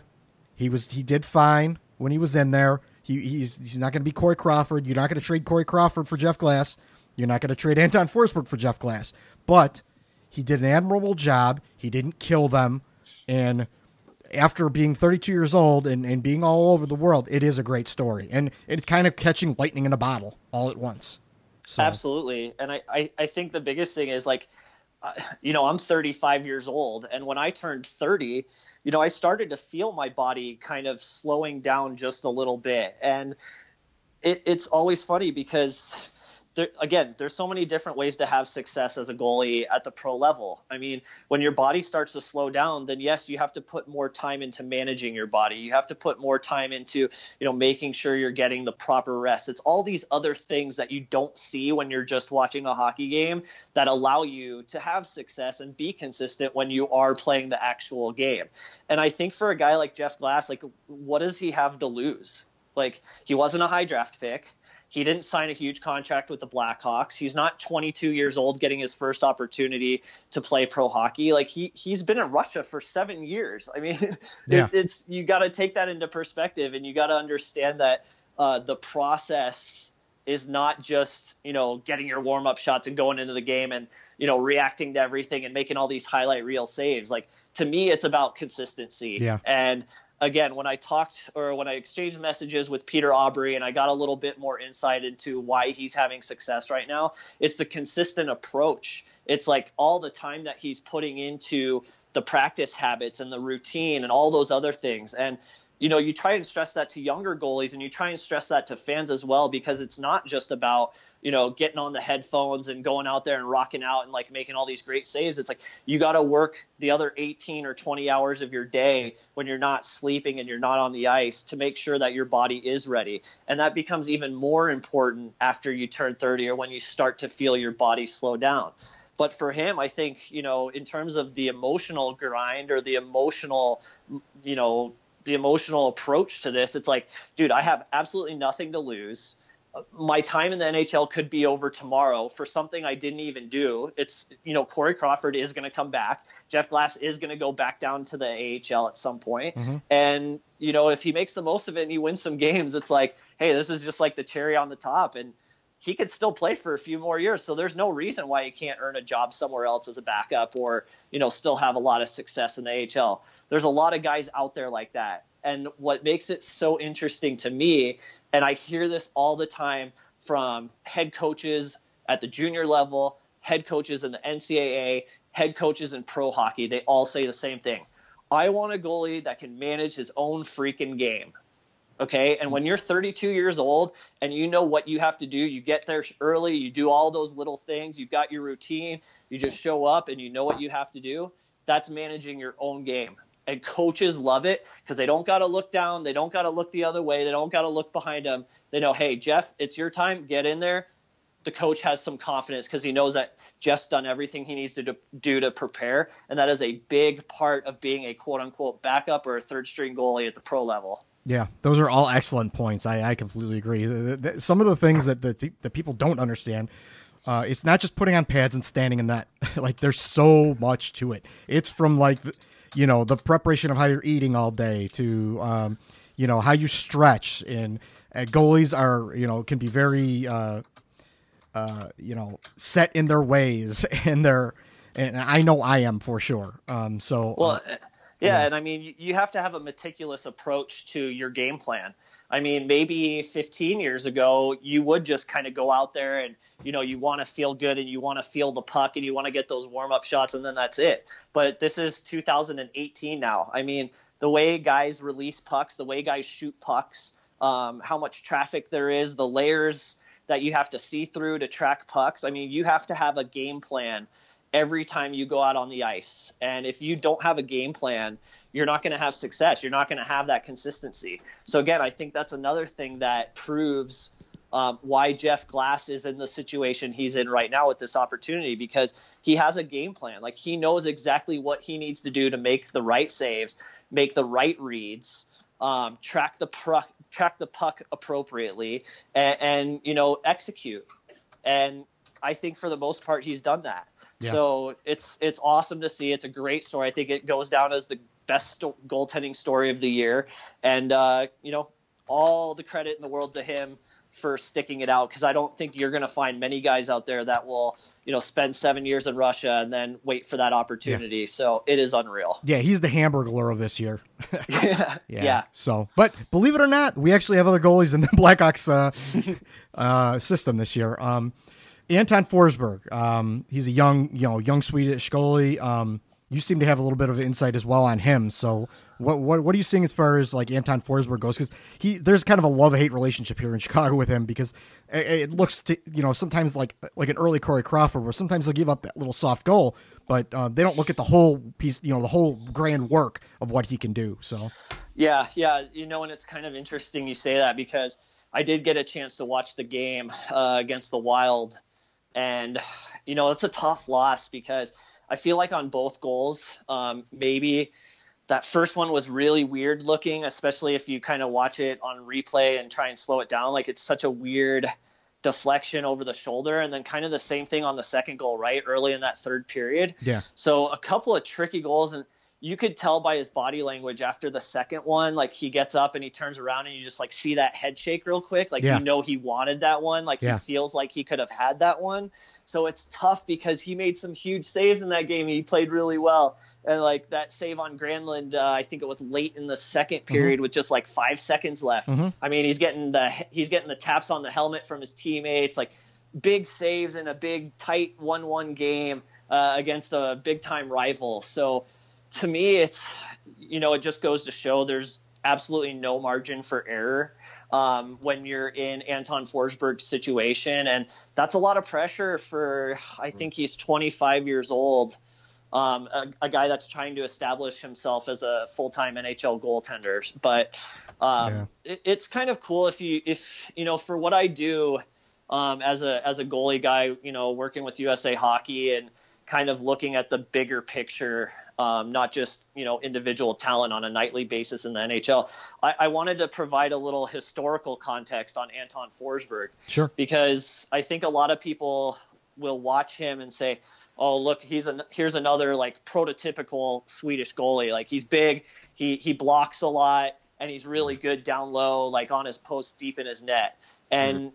He was he did fine when he was in there. He, he's he's not going to be Corey Crawford. You're not going to trade Corey Crawford for Jeff Glass. You're not going to trade Anton Forsberg for Jeff Glass. But he did an admirable job. He didn't kill them. And after being 32 years old and, and being all over the world, it is a great story. And it's kind of catching lightning in a bottle all at once. So. Absolutely. And I, I, I think the biggest thing is like, you know, I'm 35 years old, and when I turned 30, you know, I started to feel my body kind of slowing down just a little bit, and it, it's always funny because there, again, there's so many different ways to have success as a goalie at the pro level. I mean, when your body starts to slow down, then yes, you have to put more time into managing your body. You have to put more time into, you know, making sure you're getting the proper rest. It's all these other things that you don't see when you're just watching a hockey game that allow you to have success and be consistent when you are playing the actual game. And I think for a guy like Jeff Glass, like what does he have to lose? Like he wasn't a high draft pick He didn't sign a huge contract with the Blackhawks. He's not 22 years old getting his first opportunity to play pro hockey. Like he he's been in Russia for 7 years. I mean, *laughs* Yeah. it, it's you got to take that into perspective and you got to understand that uh, the process is not just you know getting your warm up shots and going into the game and you know reacting to everything and making all these highlight reel saves. Like to me, it's about consistency. Yeah. And again, when I talked or when I exchanged messages with Peter Aubry and I got a little bit more insight into why he's having success right now, it's the consistent approach. It's like all the time that he's putting into the practice habits and the routine and all those other things. And you know, you try and stress that to younger goalies and you try and stress that to fans as well because it's not just about, you know, getting on the headphones and going out there and rocking out and like making all these great saves. It's like you got to work the other 18 or 20 hours of your day when you're not sleeping and you're not on the ice to make sure that your body is ready. And that becomes even more important after you turn 30 or when you start to feel your body slow down. But for him, I think, you know, in terms of the emotional grind or the emotional, you know, the emotional approach to this, it's like, dude, I have absolutely nothing to lose. My time in the NHL could be over tomorrow for something I didn't even do. It's, you know, Corey Crawford is going to come back. Jeff Glass is going to go back down to the AHL at some point. Mm-hmm. And, you know, if he makes the most of it and he wins some games, it's like, hey, this is just like the cherry on the top. And, he could still play for a few more years. So there's no reason why he can't earn a job somewhere else as a backup or, you know, still have a lot of success in the AHL. There's a lot of guys out there like that. And what makes it so interesting to me, and I hear this all the time from head coaches at the junior level, head coaches in the NCAA, head coaches in pro hockey, they all say the same thing. I want a goalie that can manage his own freaking game. Okay. And when you're 32 years old and you know what you have to do, you get there early, you do all those little things, you've got your routine, you just show up and you know what you have to do. That's managing your own game. And coaches love it because they don't got to look down, they don't got to look the other way, they don't got to look behind them. They know, hey, Jeff, it's your time, get in there. The coach has some confidence because he knows that Jeff's done everything he needs to do- to prepare. And that is a big part of being a quote unquote backup or a third string goalie at the pro level. Yeah, those are all excellent points. I, I completely agree. Some of the things that the, the people don't understand, uh, it's not just putting on pads and standing in that. *laughs* like, there's so much to it. It's from like, the, you know, the preparation of how you're eating all day to, um, you know, how you stretch. And uh, goalies are, you know, can be very, uh, uh, you know, set in their ways *laughs* and their. And I know I am for sure. Um, so Well, uh, yeah, and I mean, you- you have to have a meticulous approach to your game plan. I mean, maybe 15 years ago, you would just kind of go out there and, you know, you want to feel good and you want to feel the puck and you want to get those warm up shots and then that's it. But this is 2018 now. I mean, the way guys release pucks, the way guys shoot pucks, um, how much traffic there is, the layers that you have to see through to track pucks. I mean, you have to have a game plan every time you go out on the ice. And if you don't have a game plan, you're not going to have success. You're not going to have that consistency. So again, I think that's another thing that proves um, why Jeff Glass is in the situation he's in right now with this opportunity because he has a game plan. Like he knows exactly what he needs to do to make the right saves, make the right reads, um, track the puck, track the puck appropriately, and, and you know execute. And I think for the most part, he's done that. Yeah. So it's it's awesome to see. It's a great story. I think it goes down as the best sto- goaltending story of the year, and uh, you know all the credit in the world to him for sticking it out because I don't think you're going to find many guys out there that will you know spend seven years in Russia and then wait for that opportunity. So it is unreal. yeah, he's the Hamburglar of this year. *laughs* yeah. Yeah. So, but believe it or not, we actually have other goalies in the *laughs* Blackhawks uh, *laughs* uh, system this year. Um, Anton Forsberg, um, he's a young, you know, young Swedish goalie. Um, you seem to have a little bit of insight as well on him. So, what what what are you seeing as far as like Anton Forsberg goes? Because he there's kind of a love hate relationship here in *laughs* Chicago with him because it, it looks to you know sometimes like like an early Corey Crawford where sometimes they'll give up that little soft goal, but uh, they don't look at the whole piece, you know, the whole grand work of what he can do. So. Yeah, yeah, you know, and it's kind of interesting you say that because I did get a chance to watch the game uh, against the Wild, and you know, it's a tough loss because I feel like on both goals, um, maybe that first one was really weird looking, especially if you kind of watch it on replay and try and slow it down. Like it's such a weird deflection over the shoulder, and then kind of the same thing on the second goal, right early in that third period. Yeah. So a couple of tricky goals, and you could tell by his body language after the second one, like he gets up and he turns around and you just like see that head shake real quick. Like Yeah. you know he wanted that one. Like Yeah. he feels like he could have had that one. So it's tough because he made some huge saves in that game. He played really well. And like that save on Granlund, uh, I think it was late in the second Mm-hmm. period with just like five seconds left. I mean, he's getting the he's getting the taps on the helmet from his teammates. Like big saves in a big tight one-one game uh, against a big-time rival. So to me, it's you know it just goes to show there's absolutely no margin for error um, when you're in Anton Forsberg's situation, and that's a lot of pressure for. I think he's 25 years old. Um, a, a guy that's trying to establish himself as a full-time NHL goaltender, but um, it, it's kind of cool if you if you know for what I do um, as a as a goalie guy, you know, working with USA Hockey and kind of looking at the bigger picture, um, not just you know individual talent on a nightly basis in the NHL. I, I wanted to provide a little historical context on Anton Forsberg Sure. because I think a lot of people will watch him and say, "Oh, look, he's an here's another like prototypical Swedish goalie. Like he's big, he he blocks a lot, and he's really good down low, like on his post deep in his net." And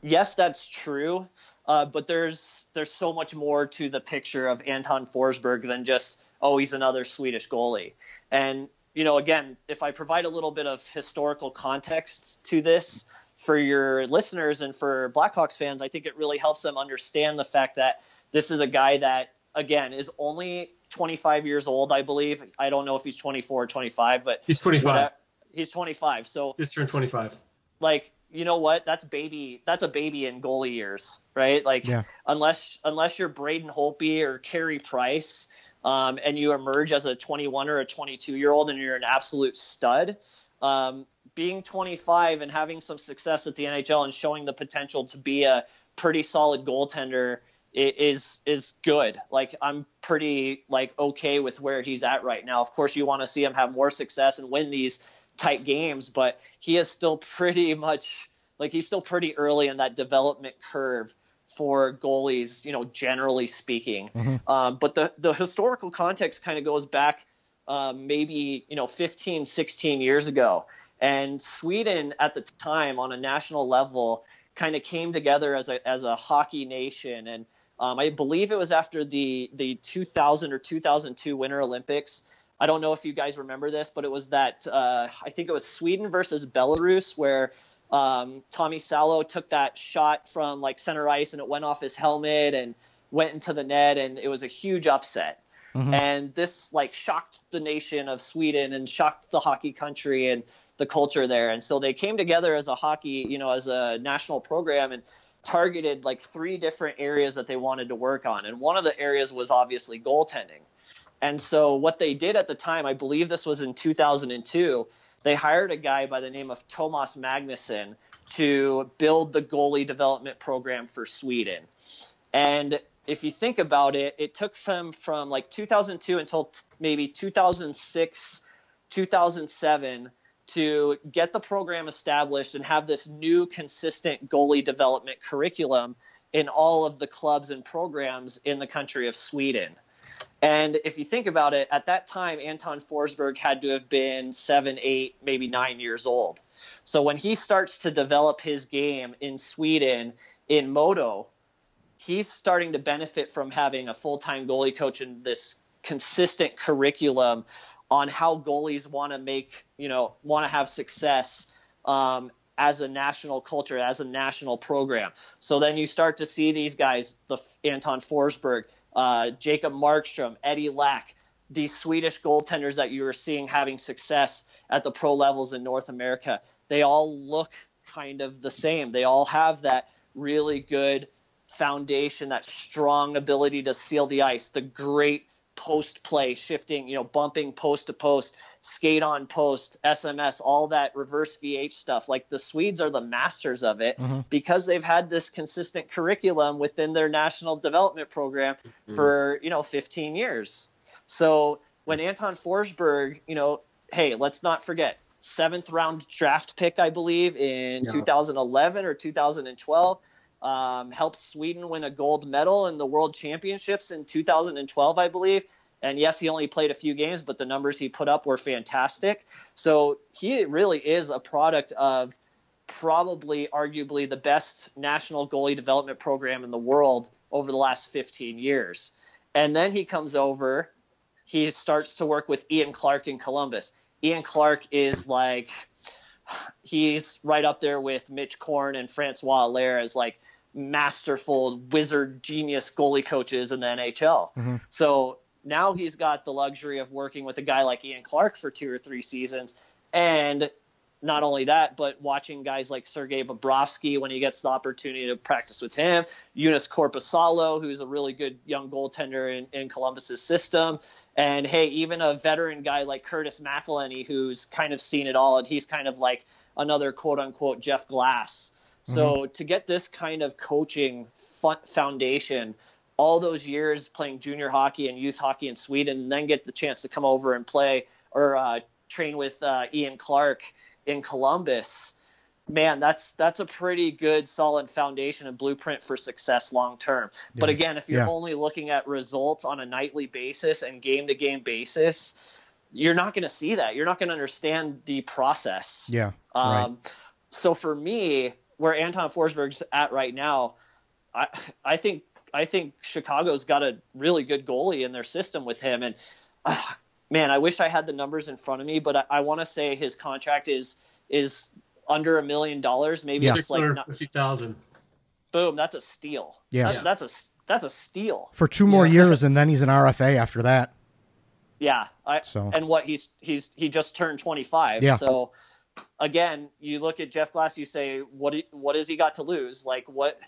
yes, that's true. Uh, but there's there's so much more to the picture of Anton Forsberg than just oh he's another Swedish goalie. And you know again, if I provide a little bit of historical context to this for your listeners and for Blackhawks fans, I think it really helps them understand the fact that this is a guy that again is only 25 years old, I believe. I don't know if he's 24 or 25, but He's 25. whatever- He's 25. So Just turned 25. Like you know what? That's baby that's a baby in goalie years right? Like Yeah. unless unless you're braden holtby or Carey price um, and you emerge as a 21 or a 22 year old and you're an absolute stud um, being 25 and having some success at the nhl and showing the potential to be a pretty solid goaltender is is good. Like i'm pretty like okay with where he's at right now. Of course you want to see him have more success and win these tight games, but he is still pretty much like he's still pretty early in that development curve for goalies, you know, generally speaking. Um, but the the historical context kind of goes back um, maybe you know 15, 16 years ago, and Sweden at the time on a national level kind of came together as a as a hockey nation and. Um, I believe it was after the the 2000 or 2002 Winter Olympics. I don't know if you guys remember this, but it was that uh, I think it was Sweden versus Belarus where um, Tommy Salo took that shot from like center ice and it went off his helmet and went into the net and it was a huge upset. And this like shocked the nation of Sweden and shocked the hockey country and the culture there. And so they came together as a hockey, you know, as a national program and targeted like three different areas that they wanted to work on. And one of the areas was obviously goaltending. And so what they did at the time, I believe this was in 2002, they hired a guy by the name of Tomas Magnuson to build the goalie development program for Sweden. And if you think about it, it took them from like 2002 until maybe 2006, 2007 to get the program established and have this new consistent goalie development curriculum in all of the clubs and programs in the country of Sweden. And if you think about it, at that time, Anton Forsberg had to have been seven, eight, maybe nine years old. So when he starts to develop his game in Sweden in MoDo, he's starting to benefit from having a full time goalie coach and this consistent curriculum on how goalies want to make, you know, want to have success um, as a national culture, as a national program. So then you start to see these guys, the Anton Forsberg, uh, Jacob Markstrom, Eddie Lack, these Swedish goaltenders that you were seeing having success at the pro levels in North America. They all look kind of the same. They all have that really good foundation, that strong ability to seal the ice, the great post play, shifting, you know, bumping post to post, skate on post, SMS, all that reverse VH stuff. Like the Swedes are the masters of it mm-hmm. because they've had this consistent curriculum within their national development program mm-hmm. for, you know, 15 years. So when mm-hmm. Anton Forsberg, you know, hey, let's not forget seventh round draft pick, I believe, in Yeah. 2011 or 2012. Um, helped Sweden win a gold medal in the World Championships in 2012, I believe. And yes, he only played a few games, but the numbers he put up were fantastic. So he really is a product of probably, arguably, the best national goalie development program in the world over the last 15 years. And then he comes over, he starts to work with Ian Clark in Columbus. Ian Clark is like, he's right up there with Mitch Korn and Francois Allaire as like masterful wizard genius goalie coaches in the NHL. Mm-hmm. So now he's got the luxury of working with a guy like Ian Clark for two or three seasons. And not only that, but watching guys like Sergei Bobrovsky when he gets the opportunity to practice with him, Joonas Korpisalo, who's a really good young goaltender in, in Columbus's system, and hey, even a veteran guy like Curtis McElhinney, who's kind of seen it all, and he's kind of like another quote unquote Jeff Glass. So to get this kind of coaching foundation, all those years playing junior hockey and youth hockey in Sweden, and then get the chance to come over and play or uh, train with uh, Ian Clark in Columbus, man, that's that's a pretty good solid foundation and blueprint for success long term. But again, if you're Yeah. only looking at results on a nightly basis and game to game basis, you're not going to see that. You're not going to understand the process. Yeah. right. Um, So for me, where Anton Forsberg's at right now, I I think I think Chicago's got a really good goalie in their system with him, and uh, man, I wish I had the numbers in front of me, but I, I want to say his contract is is under a million dollars, maybe Yeah. it's like not, 650,000. boom, that's a steal. Yeah. That- that's a that's a steal. For two more Yeah. years, and then he's an RFA after that. Yeah, I, So- and what he's he's he just turned 25. Yeah. So again, you look at Jeff Glass, you say, what what has he got to lose? Like what?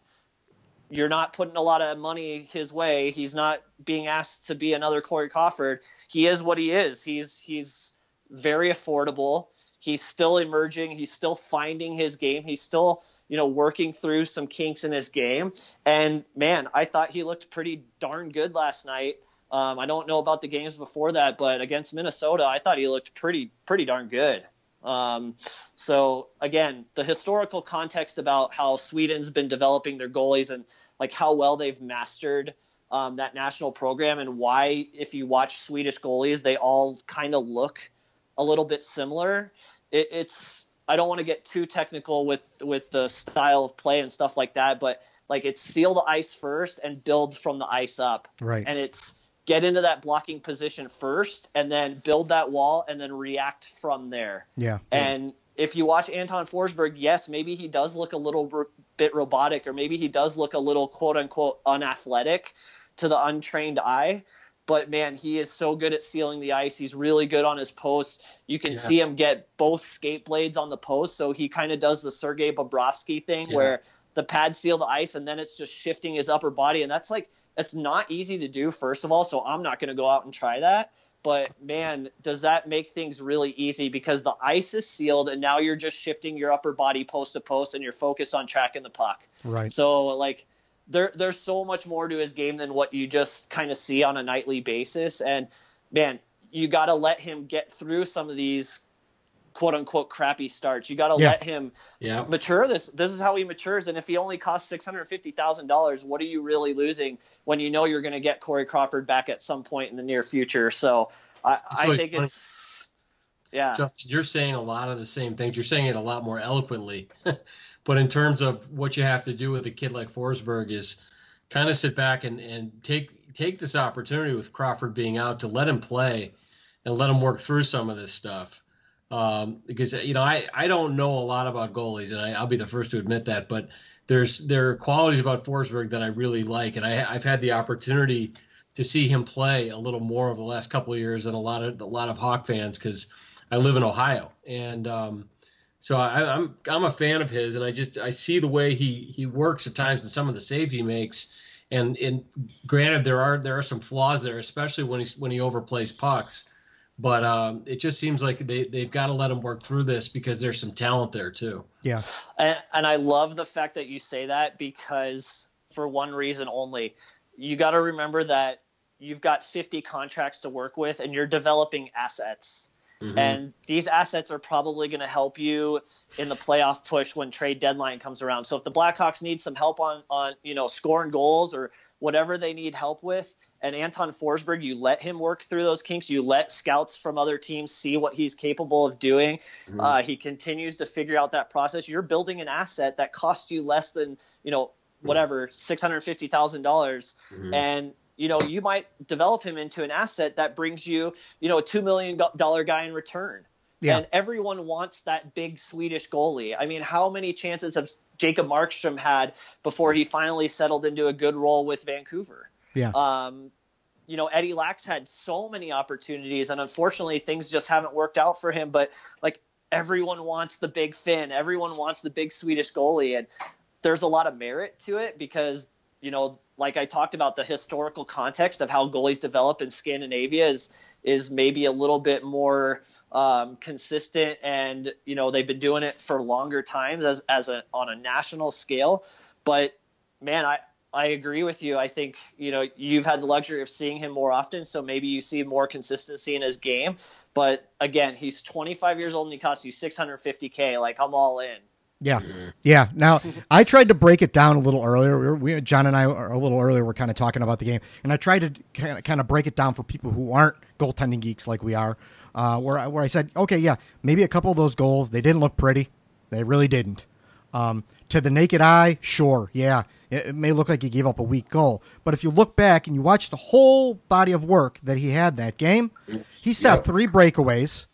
You're not putting a lot of money his way. He's not being asked to be another Corey Crawford. He is what he is. He's he's very affordable. He's still emerging. He's still finding his game. He's still you know working through some kinks in his game. And man, I thought he looked pretty darn good last night. Um, I don't know about the games before that, but against Minnesota, I thought he looked pretty pretty darn good. Um, so again, the historical context about how Sweden's been developing their goalies and like how well they've mastered um, that national program and why, if you watch Swedish goalies, they all kind of look a little bit similar. It, it's I don't want to get too technical with with the style of play and stuff like that, but like it's seal the ice first and build from the ice up Right. and it's get into that blocking position first and then build that wall and then react from there. Yeah. And if you watch Anton Forsberg, yes, maybe he does look a little bit robotic or maybe he does look a little quote unquote unathletic to the untrained eye. But man, he is so good at sealing the ice. He's really good on his posts. You can Yeah. see him get both skate blades on the post. So he kind of does the Sergei Bobrovsky thing Yeah. where the pads seal the ice and then it's just shifting his upper body. And that's like, that's not easy to do, first of all. So I'm not going to go out and try that. But man, does that make things really easy because the ice is sealed and now you're just shifting your upper body post to post and you're focused on tracking the puck. Right. So like there there's so much more to his game than what you just kind of see on a nightly basis and man, you got to let him get through some of these quote unquote crappy starts. You got to Yeah. let him Yeah. mature this this is how he matures and if he only costs $650,000 what are you really losing when you know you're going to get Corey Crawford back at some point in the near future so I, I think funny. it's yeah Justin, you're saying a lot of the same things. You're saying it a lot more eloquently. *laughs* but in terms of what you have to do with a kid like Forsberg is kind of sit back and, and take take this opportunity with Crawford being out to let him play and let him work through some of this stuff. Um, because you know I, I don't know a lot about goalies and I, I'll be the first to admit that, but there's there are qualities about Forsberg that I really like and I, I've had the opportunity to see him play a little more over the last couple of years than a lot of a lot of Hawk fans because I live in Ohio, and um, so I, I'm I'm a fan of his, and I just I see the way he he works at times and some of the saves he makes, and and granted there are there are some flaws there, especially when he's when he overplays pucks, but um, it just seems like they they've got to let them work through this because there's some talent there too. Yeah. and, and I love the fact that you say that because for one reason only you got to remember that you've got 50 contracts to work with and you're developing assets. Mm-hmm. And these assets are probably going to help you in the playoff push when trade deadline comes around. So if the Blackhawks need some help on on you know scoring goals or whatever they need help with, and Anton Forsberg, you let him work through those kinks. You let scouts from other teams see what he's capable of doing. Mm-hmm. Uh, he continues to figure out that process. You're building an asset that costs you less than you know whatever six hundred fifty thousand dollars, mm-hmm. and you know, you might develop him into an asset that brings you, you know, a two million dollar guy in return. Yeah. And everyone wants that big Swedish goalie. I mean, how many chances have Jacob Markstrom had before he finally settled into a good role with Vancouver? Yeah. Um, you know, Eddie Lack's had so many opportunities, and unfortunately, things just haven't worked out for him. But like everyone wants the big Finn, everyone wants the big Swedish goalie, and there's a lot of merit to it because you know like I talked about, the historical context of how goalies develop in Scandinavia is is maybe a little bit more um, consistent, and you know they've been doing it for longer times as as a on a national scale. But man, I I agree with you. I think you know you've had the luxury of seeing him more often, so maybe you see more consistency in his game. But again, he's 25 years old and he costs you 650k. Like I'm all in. Yeah, yeah. Now I tried to break it down a little earlier. We, John and I a little earlier we were kind of talking about the game, and I tried to kind of, kind of break it down for people who aren't goaltending geeks like we are. Uh, where I, where I said, okay, yeah, maybe a couple of those goals they didn't look pretty, they really didn't. Um, to the naked eye, sure, yeah, it, it may look like he gave up a weak goal, but if you look back and you watch the whole body of work that he had that game, he stopped three breakaways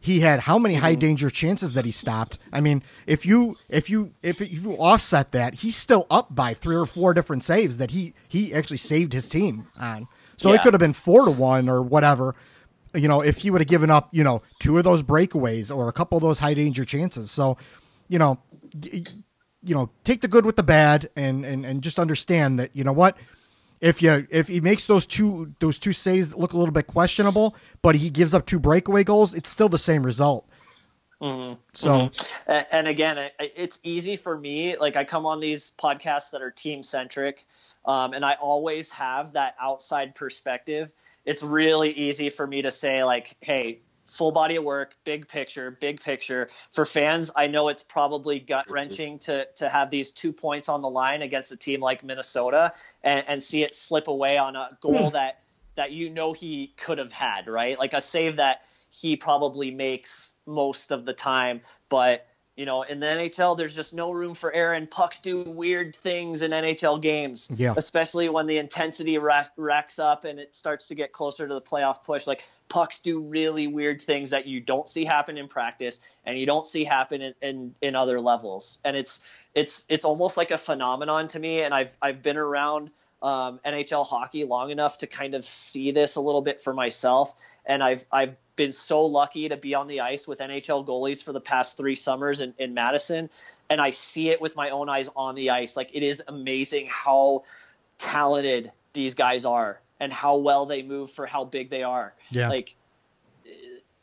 he had how many high mm-hmm. danger chances that he stopped. I mean, if you if you if you offset that, he's still up by three or four different saves that he he actually saved his team on. So yeah. it could have been four to one or whatever. You know, if he would have given up, you know, two of those breakaways or a couple of those high danger chances. So, you know, you know, take the good with the bad and and and just understand that you know what if you if he makes those two those two saves that look a little bit questionable, but he gives up two breakaway goals, it's still the same result. Mm-hmm. So, mm-hmm. and again, it's easy for me. Like I come on these podcasts that are team centric, um, and I always have that outside perspective. It's really easy for me to say like, "Hey, full body of work, big picture, big picture. For fans, I know it's probably gut wrenching to to have these two points on the line against a team like Minnesota and, and see it slip away on a goal hmm. that that you know he could have had, right? Like a save that he probably makes most of the time, but you know, in the NHL, there's just no room for error, and pucks do weird things in NHL games, yeah. especially when the intensity racks up and it starts to get closer to the playoff push. Like pucks do really weird things that you don't see happen in practice, and you don't see happen in, in, in other levels. And it's it's it's almost like a phenomenon to me. And I've I've been around um, NHL hockey long enough to kind of see this a little bit for myself, and I've I've been so lucky to be on the ice with NHL goalies for the past three summers in, in Madison, and I see it with my own eyes on the ice. Like it is amazing how talented these guys are and how well they move for how big they are. Yeah. Like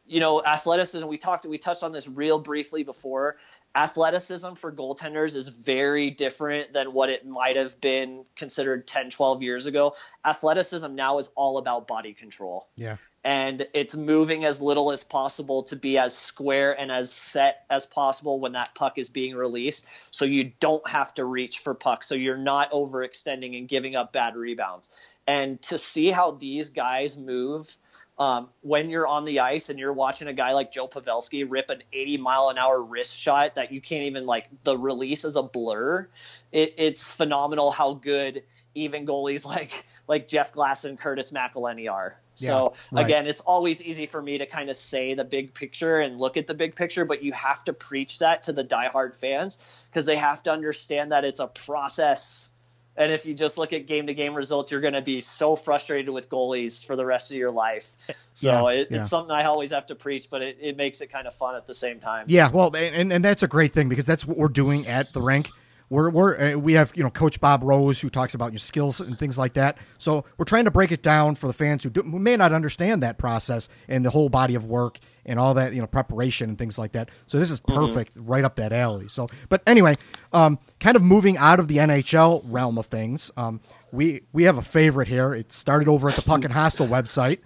you know, athleticism. We talked, we touched on this real briefly before. Athleticism for goaltenders is very different than what it might have been considered 10, 12 years ago. Athleticism now is all about body control. Yeah and it's moving as little as possible to be as square and as set as possible when that puck is being released so you don't have to reach for pucks so you're not overextending and giving up bad rebounds and to see how these guys move um, when you're on the ice and you're watching a guy like Joe Pavelski rip an 80 mile an hour wrist shot that you can't even like the release is a blur. It, it's phenomenal how good even goalies *laughs* like like Jeff Glass and Curtis McElhinney are. Yeah, so right. again, it's always easy for me to kind of say the big picture and look at the big picture, but you have to preach that to the diehard fans because they have to understand that it's a process. And if you just look at game to game results, you're going to be so frustrated with goalies for the rest of your life. *laughs* So yeah, it, yeah. it's something I always have to preach, but it, it makes it kind of fun at the same time. Yeah, well, and, and that's a great thing because that's what we're doing at the rink we're, we're uh, we have you know Coach Bob Rose who talks about your skills and things like that. So we're trying to break it down for the fans who, do, who may not understand that process and the whole body of work and all that you know preparation and things like that. So this is perfect, mm-hmm. right up that alley. So, but anyway, um, kind of moving out of the NHL realm of things, um, we we have a favorite here. It started over at the Puck and Hostel website,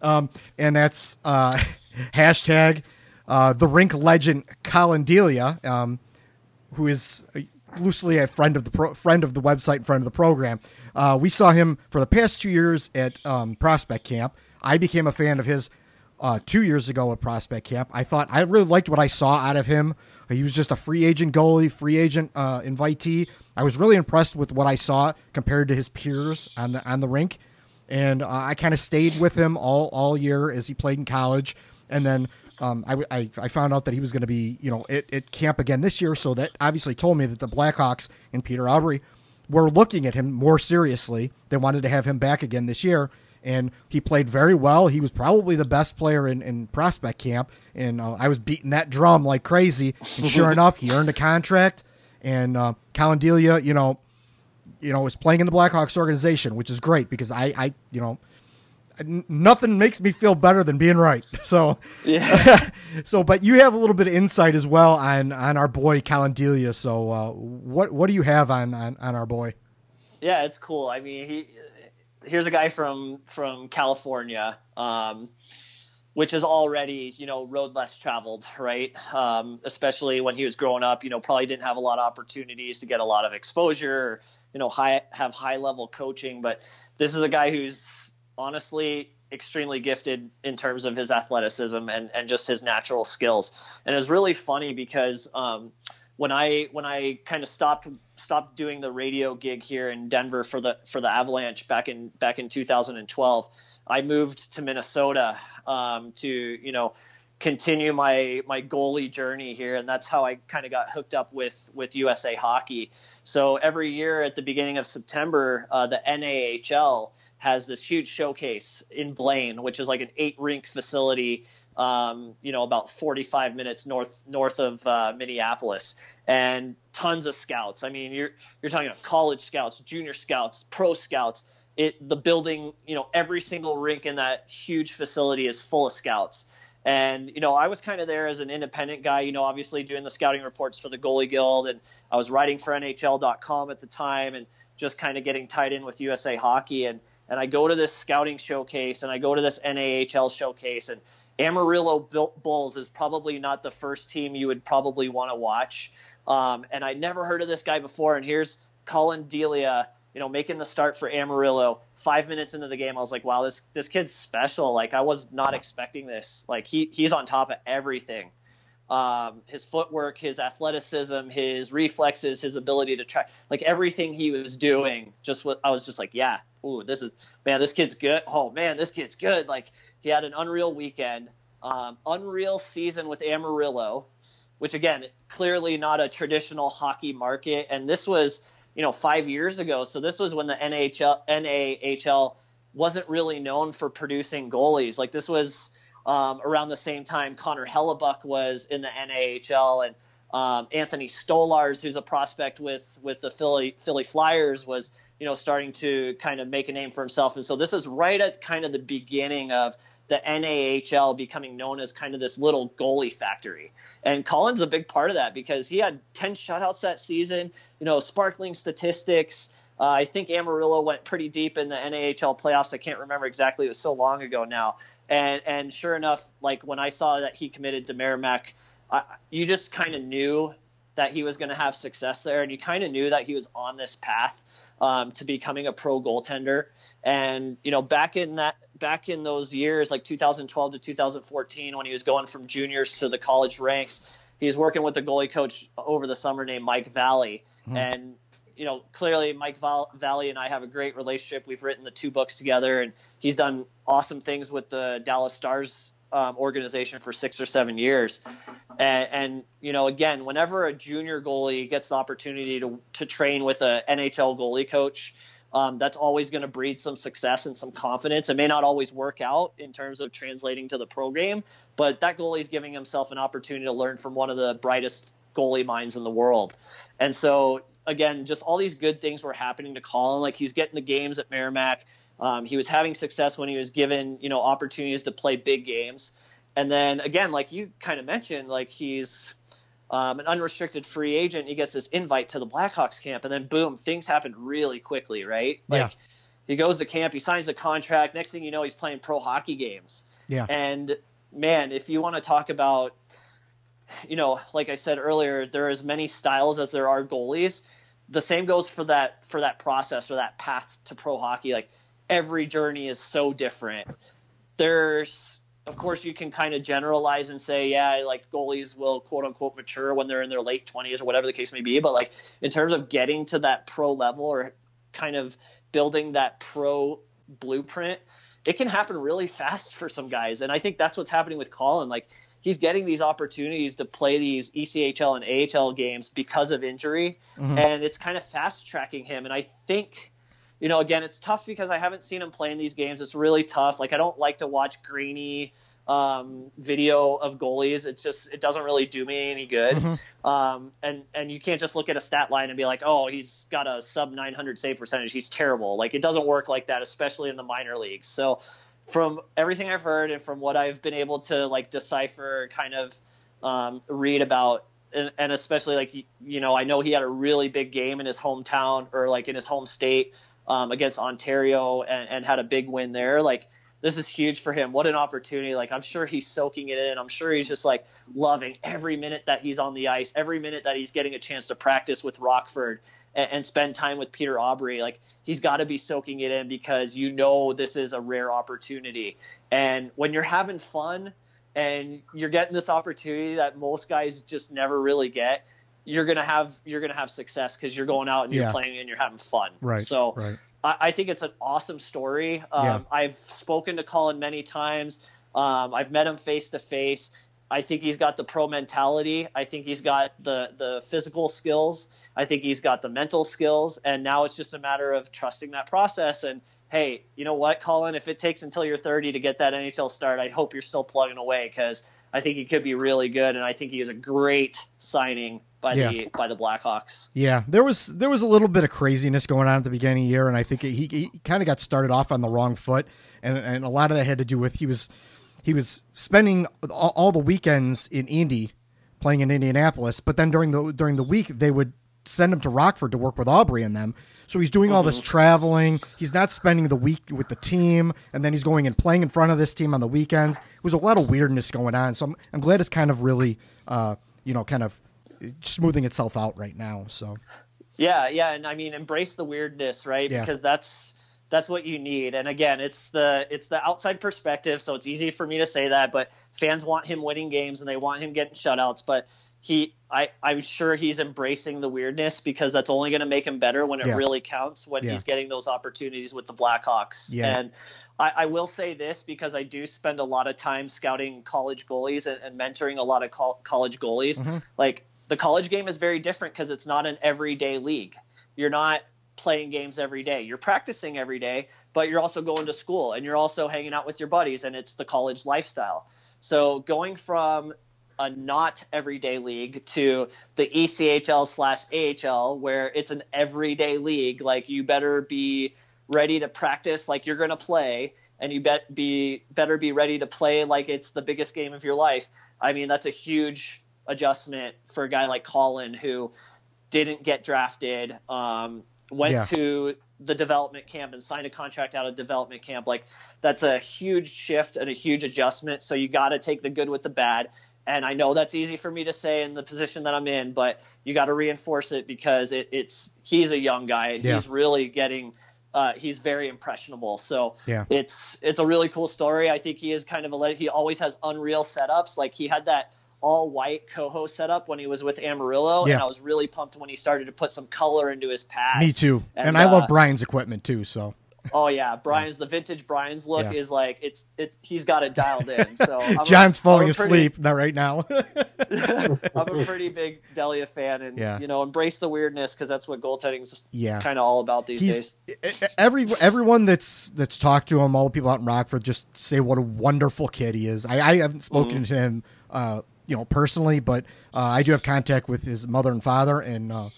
um, and that's uh, *laughs* hashtag uh, the rink legend Collin Delia, um, who is loosely a friend of the pro- friend of the website, friend of the program. Uh, we saw him for the past two years at um, Prospect Camp. I became a fan of his uh, two years ago at Prospect Camp. I thought I really liked what I saw out of him. He was just a free agent goalie, free agent uh, invitee. I was really impressed with what I saw compared to his peers on the on the rink, and uh, I kind of stayed with him all all year as he played in college. And then um, I, I, I, found out that he was going to be you know at, at camp again this year, so that obviously told me that the Blackhawks and Peter Aubry were looking at him more seriously. They wanted to have him back again this year and he played very well. He was probably the best player in, in prospect camp, and uh, I was beating that drum like crazy. And sure *laughs* enough, he earned a contract, and uh, Collin Delia, you know, you know, was playing in the Blackhawks organization, which is great because I, I, you know, nothing makes me feel better than being right. So, yeah. *laughs* so, but you have a little bit of insight as well on on our boy Collin Delia. So, uh, what what do you have on, on on our boy? Yeah, it's cool. I mean, he here's a guy from from California, um, which is already you know road less traveled, right? Um, especially when he was growing up, you know, probably didn't have a lot of opportunities to get a lot of exposure, you know, high have high level coaching. But this is a guy who's honestly extremely gifted in terms of his athleticism and, and just his natural skills. And it's really funny because um, when I when I kind of stopped stopped doing the radio gig here in Denver for the for the Avalanche back in back in 2012, I moved to Minnesota um, to you know continue my my goalie journey here, and that's how I kind of got hooked up with with USA Hockey. So every year at the beginning of September, uh, the NAHL has this huge showcase in Blaine, which is like an eight rink facility um, you know, about 45 minutes north north of uh, Minneapolis, and tons of scouts. I mean, you're you're talking about college scouts, junior scouts, pro scouts. It the building, you know, every single rink in that huge facility is full of scouts. And you know, I was kind of there as an independent guy. You know, obviously doing the scouting reports for the Goalie Guild, and I was writing for NHL.com at the time, and just kind of getting tied in with USA Hockey. And and I go to this scouting showcase, and I go to this NAHL showcase, and Amarillo Bulls is probably not the first team you would probably want to watch. Um, and I never heard of this guy before. And here's Collin Delia, you know, making the start for Amarillo. Five minutes into the game, I was like, wow, this this kid's special. Like I was not expecting this. Like he he's on top of everything. Um, his footwork, his athleticism, his reflexes, his ability to track, like everything he was doing. Just what I was just like, yeah, ooh, this is man, this kid's good. Oh man, this kid's good. Like he had an unreal weekend, um, unreal season with Amarillo, which again, clearly not a traditional hockey market. And this was, you know, five years ago. So this was when the NHL, NAHL wasn't really known for producing goalies. Like this was um, around the same time Connor Hellebuyck was in the NAHL and um, Anthony Stolarz, who's a prospect with with the Philly Philly Flyers, was you know starting to kind of make a name for himself. And so this is right at kind of the beginning of the NAHL becoming known as kind of this little goalie factory. And Collin's a big part of that because he had 10 shutouts that season, you know, sparkling statistics. Uh, I think Amarillo went pretty deep in the NAHL playoffs. I can't remember exactly. It was so long ago now. And and sure enough, like when I saw that he committed to Merrimack, I, you just kind of knew that he was going to have success there, and you kind of knew that he was on this path um, to becoming a pro goaltender. And you know, back in that back in those years, like 2012 to 2014, when he was going from juniors to the college ranks, he was working with a goalie coach over the summer named Mike Valley. Mm-hmm. And, you know, clearly Mike Val- Valley and I have a great relationship. We've written the two books together, and he's done awesome things with the Dallas Stars um, organization for six or seven years. And, and, you know, again, whenever a junior goalie gets the opportunity to, to train with a NHL goalie coach, um, that's always going to breed some success and some confidence. It may not always work out in terms of translating to the pro game, but that goalie is giving himself an opportunity to learn from one of the brightest goalie minds in the world. And so, again, just all these good things were happening to Collin. Like he's getting the games at Merrimack. Um, he was having success when he was given, you know, opportunities to play big games. And then again, like you kind of mentioned, like he's um, an unrestricted free agent. He gets this invite to the Blackhawks camp, and then boom, things happen really quickly, right? Like Yeah. he goes to camp, he signs a contract. Next thing you know, he's playing pro hockey games. Yeah. And man, if you want to talk about, you know, like I said earlier, there are as many styles as there are goalies. The same goes for that for that process or that path to pro hockey. Like every journey is so different. There's of course you can kind of generalize and say, yeah, like goalies will quote unquote mature when they're in their late twenties or whatever the case may be. But like in terms of getting to that pro level or kind of building that pro blueprint, it can happen really fast for some guys. And I think that's what's happening with Collin. Like he's getting these opportunities to play these ECHL and AHL games because of injury, mm-hmm. and it's kind of fast tracking him. And I think, you know, again, it's tough because I haven't seen him play in these games. It's really tough. Like I don't like to watch grainy um, video of goalies. It just it doesn't really do me any good. Um, and and you can't just look at a stat line and be like, oh, he's got a sub 900 save percentage. He's terrible. Like it doesn't work like that, especially in the minor leagues. So from everything I've heard and from what I've been able to like decipher, kind of um, read about, and, and especially like you know, I know he had a really big game in his hometown or like in his home state um, against Ontario and, and had a big win there. Like this is huge for him. What an opportunity! Like I'm sure he's soaking it in. I'm sure he's just like loving every minute that he's on the ice, every minute that he's getting a chance to practice with Rockford and, and spend time with Peter Aubry. Like he's got to be soaking it in because you know this is a rare opportunity. And when you're having fun and you're getting this opportunity that most guys just never really get, you're gonna have you're gonna have success because you're going out and you're Yeah. playing and you're having fun. Right, So right. I, I think it's an awesome story. Um, Yeah. I've spoken to Collin many times. Um, I've met him face to face. I think he's got the pro mentality. I think he's got the the physical skills. I think he's got the mental skills. And now it's just a matter of trusting that process. And hey, you know what, Collin? If it takes until you're 30 to get that NHL start, I hope you're still plugging away because I think he could be really good. And I think he is a great signing by Yeah. the by the Blackhawks. Yeah, there was there was a little bit of craziness going on at the beginning of the year, and I think he he kind of got started off on the wrong foot, and and a lot of that had to do with he was he was spending all, all the weekends in Indy playing in Indianapolis, but then during the during the week they would send him to Rockford to work with Aubry and them. So he's doing all this traveling. He's not spending the week with the team, and then he's going and playing in front of this team on the weekends. It was a lot of weirdness going on. So I'm I'm glad it's kind of really uh you know kind of smoothing itself out right now. So Yeah, yeah, and I mean embrace the weirdness, right? Yeah. Because that's that's what you need. And again, it's the it's the outside perspective, so it's easy for me to say that, but fans want him winning games and they want him getting shutouts, but he I I'm sure he's embracing the weirdness because that's only going to make him better when it Yeah. really counts when Yeah. he's getting those opportunities with the Blackhawks. Yeah. And I, I will say this because I do spend a lot of time scouting college goalies and, and mentoring a lot of col- college goalies. Mm-hmm. Like the college game is very different because it's not an everyday league. You're not playing games every day. You're practicing every day, but you're also going to school and you're also hanging out with your buddies, and it's the college lifestyle. So going from a not everyday league to the ECHL slash AHL, where it's an everyday league, like you better be ready to practice like you're going to play, and you bet be better be ready to play like it's the biggest game of your life. I mean, that's a huge adjustment for a guy like Collin who didn't get drafted, um, went Yeah. to the development camp and signed a contract out of development camp. Like that's a huge shift and a huge adjustment. So you got to take the good with the bad. And I know that's easy for me to say in the position that I'm in, but you got to reinforce it because it, it's he's a young guy and Yeah. he's really getting. Uh, he's very impressionable, so Yeah. it's it's a really cool story. I think he is kind of a he always has unreal setups. Like he had that all white coho setup when he was with Amarillo, Yeah. and I was really pumped when he started to put some color into his pads. me too, and, And, I love uh, Brian's equipment too. So Oh yeah, Brian's the vintage Brian's look Yeah. is like it's it's he's got it dialed in. *laughs* So I'm a- John's falling I'm a pretty- asleep now right now. *laughs* *laughs* I'm a pretty big Delia fan, and Yeah. you know embrace the weirdness because that's what goaltending's Yeah. kind of all about these He's days. every everyone that's that's talked to him, all the people out in Rockford, just say what a wonderful kid he is. I, I haven't spoken Mm-hmm. to him, uh, you know, personally, but uh, I do have contact with his mother and father, and uh,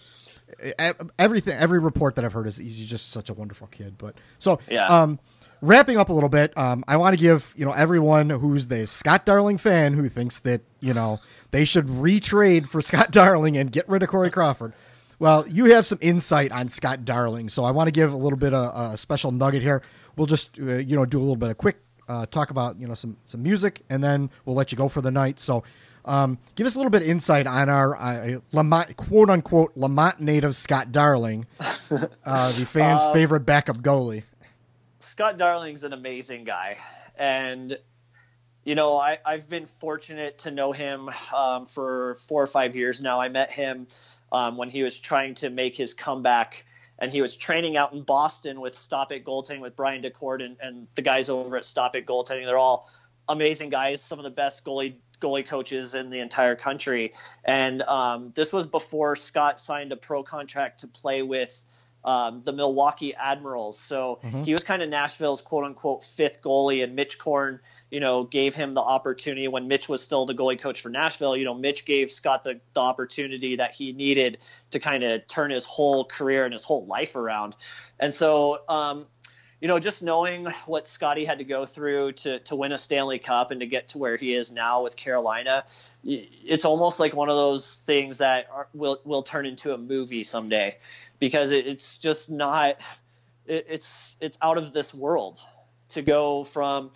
everything, every report that I've heard is he's just such a wonderful kid. But so, Yeah. um, wrapping up a little bit, um, I want to give you know everyone who's the Scott Darling fan who thinks that you know they should retrade for *laughs* Scott Darling and get rid of Corey Crawford. Well, you have some insight on Scott Darling, so I want to give a little bit of a special nugget here. We'll just uh, you know do a little bit of quick uh, talk about you know some some music, and then we'll let you go for the night. So. Um, give us a little bit of insight on our uh, Lemont, quote unquote Lemont native Scott Darling, *laughs* uh, the fans' favorite backup goalie. Scott Darling's an amazing guy, and you know I, I've been fortunate to know him um, for four or five years now. I met him um, when he was trying to make his comeback, and he was training out in Boston with Stop It Goaltending with Brian Daccord and, and the guys over at Stop It Goaltending. They're all amazing guys, some of the best goalie goalie coaches in the entire country. And um, this was before Scott signed a pro contract to play with um, the Milwaukee Admirals. So he was kind of Nashville's quote unquote fifth goalie, and Mitch Korn, you know, gave him the opportunity when Mitch was still the goalie coach for Nashville. You know, Mitch gave Scott the, the opportunity that he needed to kind of turn his whole career and his whole life around. And so, um, you know, just knowing what Scotty had to go through to to win a Stanley Cup and to get to where he is now with Carolina, it's almost like one of those things that are, will will turn into a movie someday, because it, it's just not. It, it's it's out of this world to go from,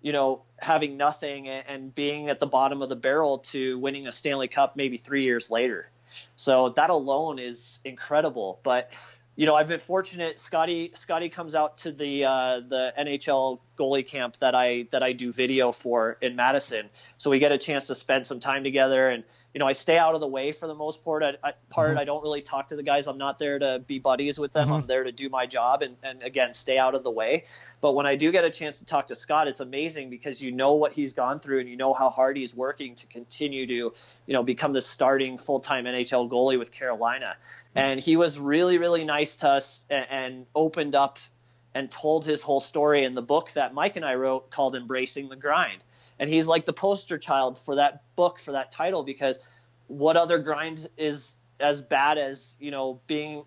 you know, having nothing and being at the bottom of the barrel to winning a Stanley Cup maybe three years later. So that alone is incredible. But you know, I've been fortunate. Scotty Scotty comes out to the uh, the NHL goalie camp that I that I do video for in Madison, so we get a chance to spend some time together. And you know, I stay out of the way for the most part. I, I, part mm-hmm. I don't really talk to the guys. I'm not there to be buddies with them. I'm mm-hmm. there to do my job and, and again stay out of the way. But when I do get a chance to talk to Scott, it's amazing because you know what he's gone through and you know how hard he's working to continue to you know become the starting full time NHL goalie with Carolina mm-hmm. and he was really really nice to us and, and opened up and told his whole story in the book that Mike and I wrote called Embracing the Grind. And he's like the poster child for that book for that title because what other grind is as bad as, you know, being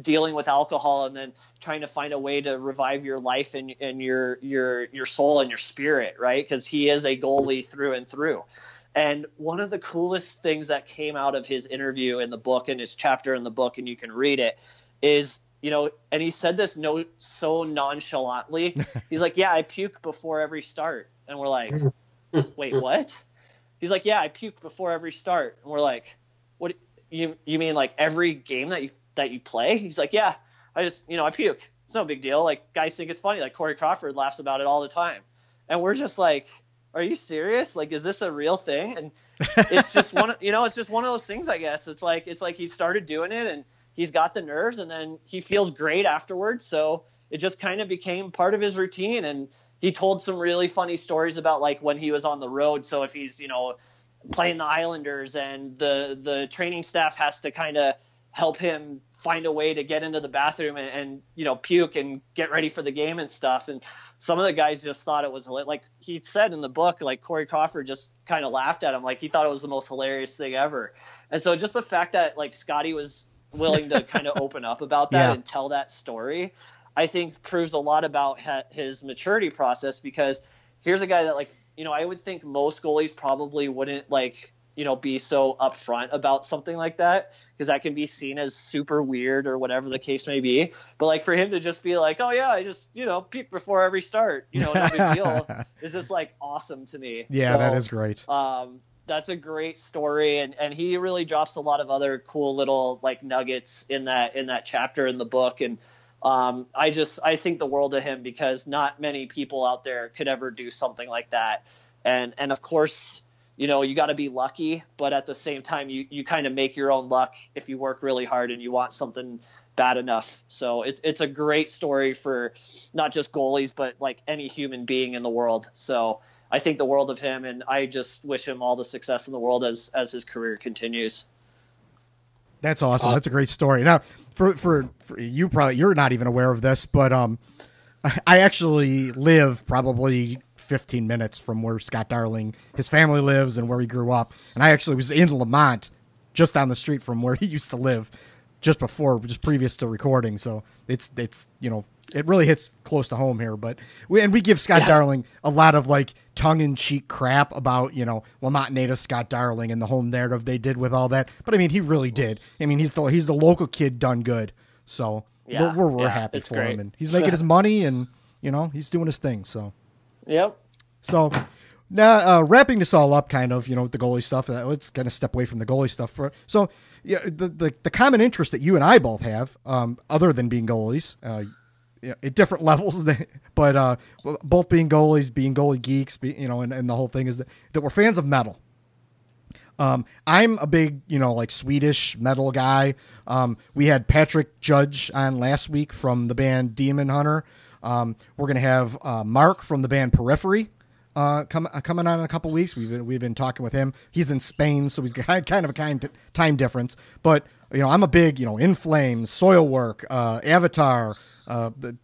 dealing with alcohol and then trying to find a way to revive your life and, and your your your soul and your spirit, right? Because he is a goalie through and through. And one of the coolest things that came out of his interview in the book and his chapter in the book, and you can read it, is you know, and he said this no so nonchalantly. *laughs* He's like, "Yeah, I puke before every start," and we're like, *laughs* "Wait, what?" He's like, "Yeah, I puke before every start," and we're like, "What? You you mean like every game that you that you play?" He's like, "Yeah, I just you know I puke. It's no big deal. Like guys think it's funny. Like Corey Crawford laughs about it all the time, and we're just like." Are you serious? Like, is this a real thing? And it's just one, *laughs* you know, it's just one of those things. I guess it's like it's like he started doing it, and he's got the nerves and then he feels great afterwards. So it just kind of became part of his routine and he told some really funny stories about like when he was on the road. So if he's you know playing the islanders and the the training staff has to kind of help him find a way to get into the bathroom and, and you know puke and get ready for the game and stuff. And some of the guys just thought it was like he said in the book like corey crawford just kind of laughed at him. Like he thought it was the most hilarious thing ever. And so just the fact that like scotty was willing to kind of open up about that Yeah. and tell that story, I think proves a lot about his maturity process because here's a guy that like, you know, I would think most goalies probably wouldn't like, you know, be so upfront about something like that because that can be seen as super weird or whatever the case may be. But like for him to just be like, oh yeah, I just, you know, peek before every start, you know, no big deal *laughs* is just like awesome to me. Yeah, So, that is great. um, that's a great story, and, and he really drops a lot of other cool little like nuggets in that in that chapter in the book, and um, I just I think the world of him because not many people out there could ever do something like that, and and of course you know you got to be lucky, but at the same time you you kind of make your own luck if you work really hard and you want something bad enough. So it's it's a great story for not just goalies but like any human being in the world. So I think the world of him, and I just wish him all the success in the world as as his career continues. That's awesome. That's a great story. Now, for, for for you, probably you're not even aware of this, but um, I actually live probably 15 minutes from where Scott Darling, his family lives, and where he grew up. And I actually was in Lemont, just down the street from where he used to live. Just before, just previous to recording. So it's it's you know it really hits close to home here. But we and we give Scott Yeah. Darling a lot of like tongue in cheek crap about you know well not native Scott Darling and the whole narrative they did with all that. But I mean he really did. I mean he's the he's the local kid done good. So Yeah, we're we're, we're yeah, happy for great. him and he's making his *laughs* money and you know he's doing his thing. So. Yep. So now uh, wrapping this all up, kind of, you know, with the goalie stuff. Uh, let's kind of step away from the goalie stuff for. So yeah, the the, the common interest that you and I both have, um, other than being goalies, uh, at different *laughs* levels, but uh, both being goalies, being goalie geeks, be, you know, and, and the whole thing is that, that we're fans of metal. Um, I'm a big, you know, like Swedish metal guy. Um, we had Patrick Judge on last week from the band Demon Hunter. Um, we're gonna have uh, Mark from the band Periphery uh, come, uh, coming on in a couple weeks. We've been, we've been talking with him. He's in Spain, so he's *laughs* got kind of a kind time difference. But you know, I'm a big, you know, In Flames, Soilwork, uh, Avatar, uh, the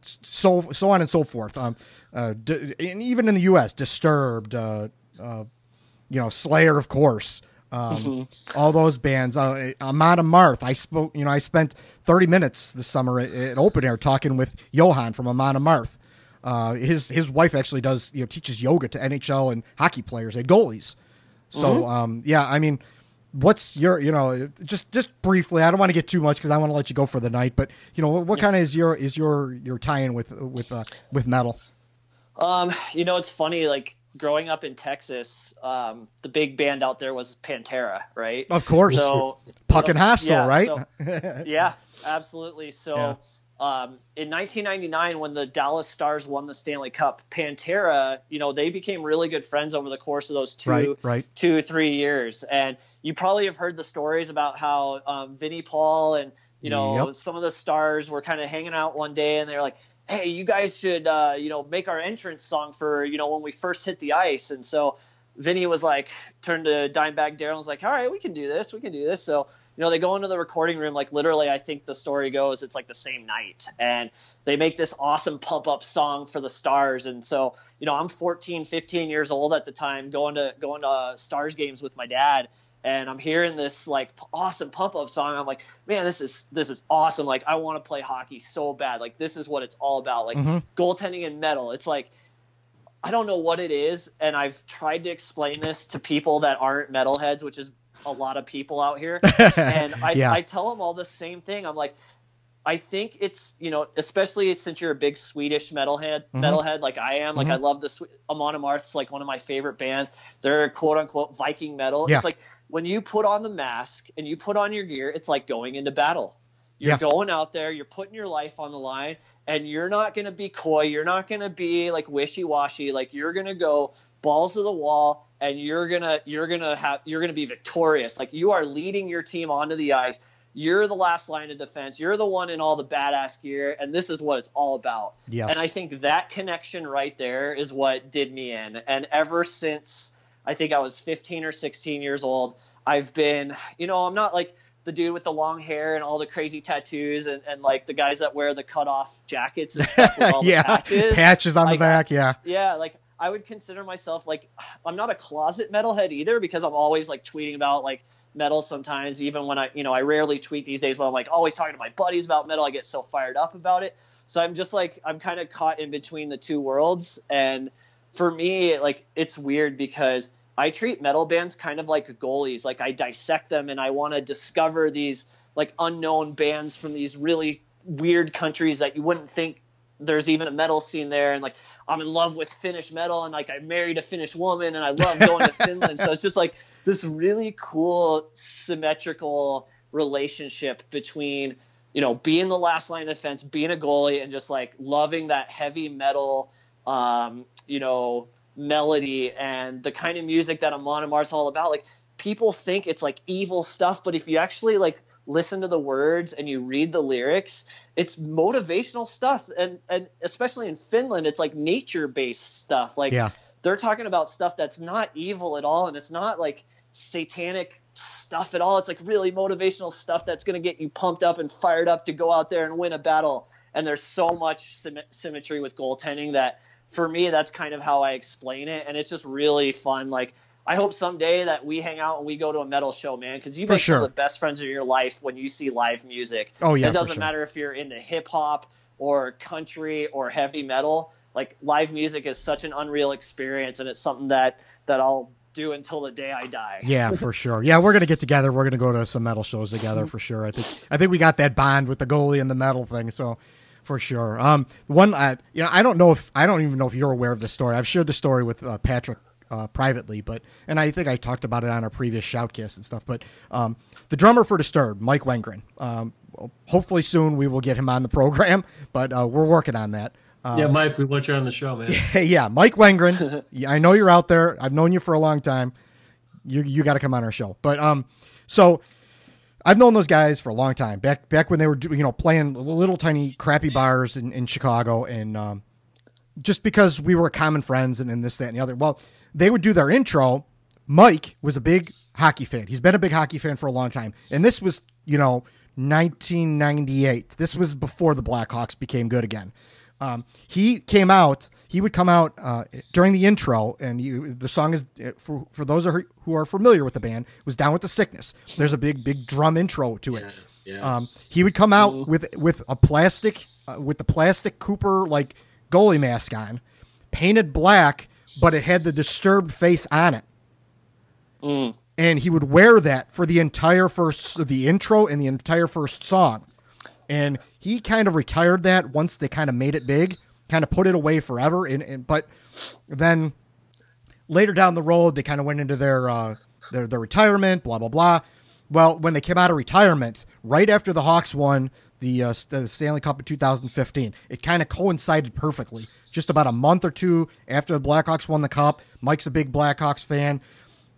so so on and so forth. Um, uh, d- and even in the U.S., Disturbed, uh, uh, you know, Slayer, of course. Um, all those bands. Uh, Amon Amarth. I spoke. You know, I spent 30 minutes this summer at, at Open Air talking with Johan from Amon Amarth. Uh, his his wife actually does you know teaches yoga to NHL and hockey players and goalies. So um, yeah, I mean, what's your you know just just briefly? I don't want to get too much because I want to let you go for the night. But you know, what, what kind of is your is your your tie-in with with uh, with metal? Um, you know, it's funny. Like growing up in Texas, um, the big band out there was Pantera, right? Of course, So Puck and Hassel, yeah, right? so- *laughs* yeah, absolutely. So, Yeah. Um, in 1999, when the Dallas Stars won the Stanley Cup, Pantera, you know, they became really good friends over the course of those two, Right, right. two, three years. And you probably have heard the stories about how um, Vinnie Paul and you know Yep. some of the stars were kind of hanging out one day, and they're like. Hey, you guys should, uh, you know, make our entrance song for, you know, when we first hit the ice. And so Vinnie was like, turned to Dimebag Darrell and was like, all right, we can do this. We can do this. So, you know, they go into the recording room, like literally, I think the story goes, it's like the same night. And they make this awesome pump up song for the stars. And so, you know, I'm 14, 15 years old at the time going to, going to uh, stars games with my dad. And I'm hearing this like awesome pump up song. I'm like, man, this is, this is awesome. Like, I want to play hockey so bad. Like, this is what it's all about. Like, mm-hmm. goaltending and metal. It's like, I don't know what it is, and I've tried to explain this to people that aren't metalheads, which is a lot of people out here. *laughs* and I, Yeah. I tell them all the same thing. I'm like, I think it's you know, especially since you're a big Swedish metalhead, Mm-hmm. metalhead like I am. Like I love the Swe- Amon Amarth's like one of my favorite bands. They're quote unquote Viking metal. Yeah. It's like when you put on the mask and you put on your gear, it's like going into battle. You're Yeah. going out there, you're putting your life on the line, and you're not going to be coy. You're not going to be like wishy washy. Like you're going to go balls to the wall, and you're gonna you're gonna have you're gonna be victorious. Like you are leading your team onto the ice. You're the last line of defense. You're the one in all the badass gear, and this is what it's all about. Yes. And I think that connection right there is what did me in. And ever since I think I was 15 or 16 years old, I've been, you know, I'm not like the dude with the long hair and all the crazy tattoos and, and like the guys that wear the cut off jackets and stuff with all *laughs* yeah, the patches. on the back. Yeah, Yeah, like I would consider myself like *sighs* I'm not a closet metalhead either because I'm always like tweeting about like metal sometimes. Even when I you know I rarely tweet these days but I'm like always talking to my buddies about metal. I get so fired up about it. So I'm just like I'm kind of caught in between the two worlds. And for me like it's weird because I treat metal bands kind of like goalies. Like I dissect them and I want to discover these like unknown bands from these really weird countries that you wouldn't think there's even a metal scene there and like I'm in love with Finnish metal and like I married a Finnish woman and I love going to *laughs* Finland. So it's just like this really cool symmetrical relationship between, you know, being the last line of defense, being a goalie and just like loving that heavy metal um, you know, melody and the kind of music that Amon Amarth's all about. Like people think it's like evil stuff, but if you actually like listen to the words and you read the lyrics, it's motivational stuff. And and especially in Finland, it's like nature based stuff. Like Yeah. they're talking about stuff that's not evil at all, and it's not like satanic stuff at all. It's like really motivational stuff that's going to get you pumped up and fired up to go out there and win a battle. And there's so much sym- symmetry with goaltending that for me, that's kind of how I explain it. And it's just really fun. Like I hope someday that we hang out and we go to a metal show, man, because you For make sure. some of the best friends of your life when you see live music. Oh, yeah, it doesn't sure. matter if you're into hip hop or country or heavy metal. Like live music is such an unreal experience, and it's something that that I'll do until the day I die. Yeah, *laughs* for sure. Yeah, we're gonna get together. We're gonna go to some metal shows together for sure. I think I think we got that bond with the goalie and the metal thing. So for sure. Um, one, uh, you know, I don't know if I don't even know if you're aware of this story. I've shared the story with uh, Patrick uh, privately, but and I think I talked about it on our previous shoutcast and stuff. But um, the drummer for Disturbed, Mike Wengren. Um, hopefully soon we will get him on the program, *laughs* but uh, we're working on that. Um, yeah, Mike, we want you on the show, man. Hey, *laughs* yeah, Mike Wengren. *laughs* I know you're out there. I've known you for a long time. You you got to come on our show. But um, so I've known those guys for a long time. Back back when they were you know playing little tiny crappy bars in, in Chicago, and um, just because we were common friends and, and this that and the other. Well, they would do their intro. Mike was a big hockey fan. He's been a big hockey fan for a long time, and this was you know 1998. This was before the Blackhawks became good again. Um, he came out. He would come out uh, during the intro, and you, the song is for for those who are- who are familiar with the band was "Down with the Sickness." There's a big big drum intro to it. Yeah. Um, he would come out with with a plastic uh, with the plastic Cooper like goalie mask on, painted black, but it had the disturbed face on it. Mm. And he would wear that for the entire first the intro and the entire first song. And he kind of retired that once they kind of made it big, kind of put it away forever. And, and but then later down the road, they kind of went into their uh, their their retirement, blah blah blah. Well, when they came out of retirement, right after the Hawks won the, uh, the Stanley Cup in 2015, it kind of coincided perfectly. Just about a month or two after the Blackhawks won the cup, Mike's a big Blackhawks fan.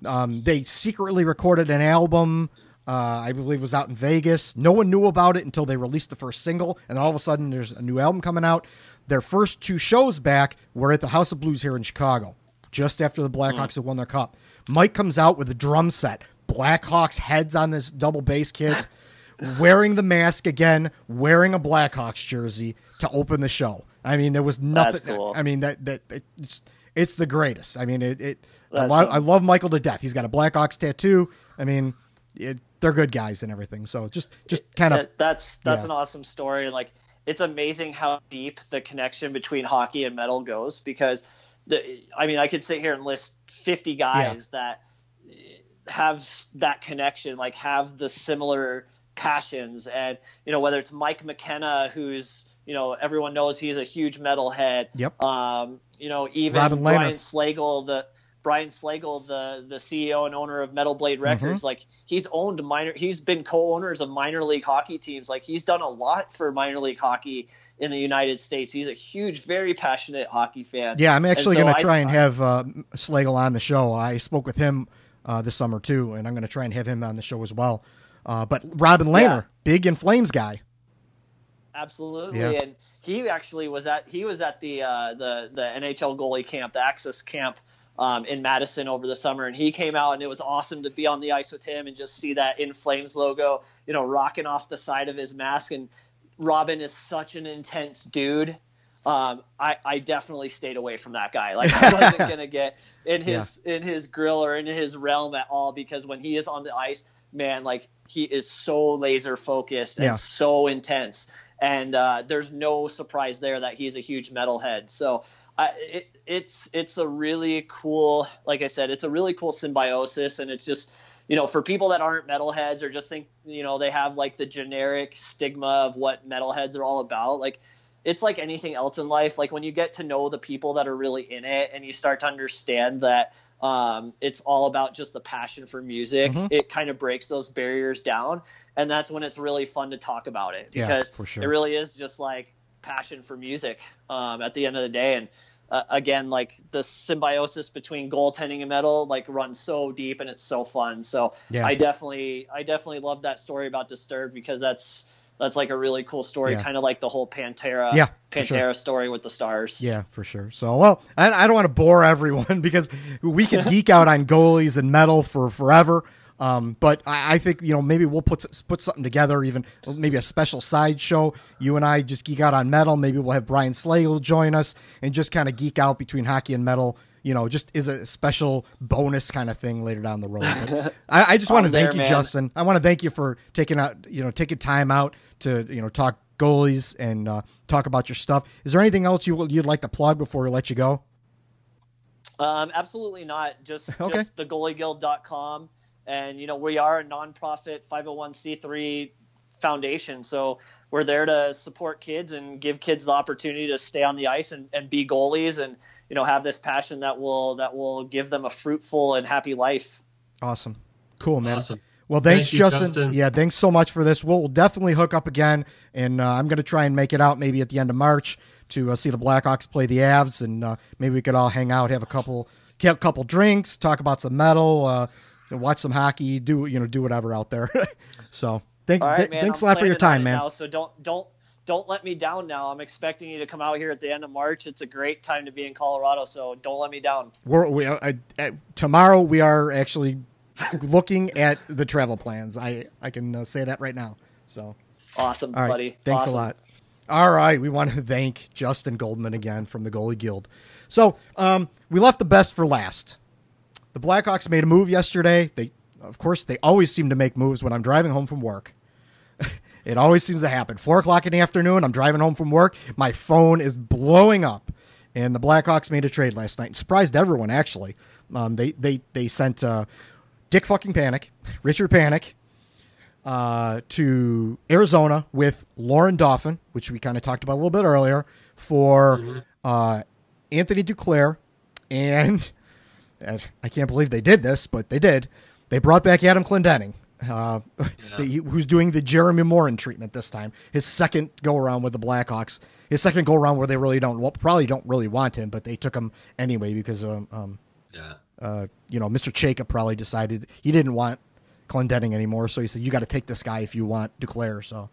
Um, they secretly recorded an album. Uh, I believe was out in Vegas. No one knew about it until they released the first single, and all of a sudden there's a new album coming out. Their first two shows back were at the House of Blues here in Chicago, just after the Blackhawks had won their cup. Mike comes out with a drum set, Blackhawks heads on this double bass kit, *laughs* wearing the mask again, wearing a Blackhawks jersey to open the show. I mean, there was nothing. That's cool. I mean, that that it's it's the greatest. I mean, it. it I, lo- I love Michael to death. He's got a Blackhawks tattoo. I mean, it, they're good guys and everything. So just just kind of that's that's yeah. an awesome story. Like it's amazing how deep the connection between hockey and metal goes because the, I mean I could sit here and list 50 guys that have that connection, like have the similar passions, and you know whether it's Mike McKenna, who's you know everyone knows he's a huge metalhead. Yep. Um, you know even Robin. Brian Slagle, the Brian Slagle, the the CEO and owner of Metal Blade Records, Mm-hmm. like he's owned minor, he's been co-owners of minor league hockey teams. Like he's done a lot for minor league hockey in the United States. He's a huge, very passionate hockey fan. Yeah, I'm actually so going to I- try and have uh, Slagle on the show. I spoke with him uh, this summer too, and I'm going to try and have him on the show as well. Uh, but Robin Lehner, Yeah. big in flames guy. Absolutely, Yeah. and he actually was at he was at the uh, the the NHL goalie camp, the Access camp um, in Madison over the summer, and he came out, and it was awesome to be on the ice with him and just see that In Flames logo, you know, rocking off the side of his mask. And Robin is such an intense dude. Um, I, I definitely stayed away from that guy. Like I wasn't *laughs* gonna get in his in his grill or in his realm at all because when he is on the ice, man, like he is so laser focused and Yeah. so intense. And uh, there's no surprise there that he's a huge metalhead. So I, it, it's it's a really cool, like I said, it's a really cool symbiosis, and it's just you know for people that aren't metalheads or just think you know they have like the generic stigma of what metalheads are all about, like it's like anything else in life. Like when you get to know the people that are really in it, and you start to understand that um, it's all about just the passion for music, Mhm. it kind of breaks those barriers down, and that's when it's really fun to talk about it Yeah, because for sure. it really is just like passion for music um, at the end of the day. And uh, again, like the symbiosis between goaltending and metal, like runs so deep and it's so fun. So Yeah. I definitely, I definitely love that story about Disturbed because that's that's like a really cool story, Yeah. kind of like the whole Pantera, Yeah, Pantera sure. story with the stars. Yeah, for sure. So, well, I, I don't want to bore everyone *laughs* because we could *laughs* geek out on goalies and metal for forever. Um, but I, I think you know maybe we'll put put something together, even maybe a special side show. You and I just geek out on metal. Maybe we'll have Brian Slagle join us and just kind of geek out between hockey and metal. You know, just is a special bonus kind of thing later down the road. *laughs* I, I just want to thank there, you, man. Justin. I want to thank you for taking out, you know, taking time out to, you know, talk goalies and uh, talk about your stuff. Is there anything else you you'd like to plug before we let you go? Um, absolutely not. Just *laughs* Okay. just thegoalieguild.com. And, you know, we are a nonprofit 501c3 foundation. So we're there to support kids and give kids the opportunity to stay on the ice and, and be goalies and, you know, have this passion that will that will give them a fruitful and happy life. Awesome. Cool, man. Awesome. Well, thanks, Thank you, Justin. Justin. Yeah, thanks so much for this. We'll, we'll definitely hook up again, and uh, I'm going to try and make it out maybe at the end of March to uh, see the Blackhawks play the Avs, and uh, maybe we could all hang out, have a couple, get a couple drinks, talk about some metal, uh, watch some hockey, do you know, do whatever out there. *laughs* so, thank, All right, th- man. thanks I'm a lot for your time, man. Now, so don't don't don't let me down now. I'm expecting you to come out here at the end of March. It's a great time to be in Colorado, so don't let me down. We're, we uh, uh, tomorrow we are actually looking at the travel plans. I I can uh, say that right now. So. Awesome, right. buddy. Thanks Awesome. a lot. All right. We want to thank Justin Goldman again from the Goalie Guild. So um, we left the best for last. The Blackhawks made a move yesterday. They, of course, they always seem to make moves when I'm driving home from work. It always seems to happen. Four o'clock in the afternoon, I'm driving home from work. My phone is blowing up, and the Blackhawks made a trade last night and surprised everyone. Actually, um, they they they sent uh, Dick fucking Panik, *laughs* Richard Panik, uh, to Arizona with Laurent Dauphin, which we kind of talked about a little bit earlier, for uh, Anthony Duclair. And, and *laughs* I can't believe they did this, but they did. They brought back Adam Clendenning, uh, the- who's doing the Jeremy Morin treatment this time. His second go around with the Blackhawks. His second go around where they really don't, well, probably don't really want him, but they took him anyway because um, um, Yeah. uh, you know, Mr. Chayka probably decided he didn't want Clendenning anymore, so he said, "You got to take this guy if you want Duclair." So,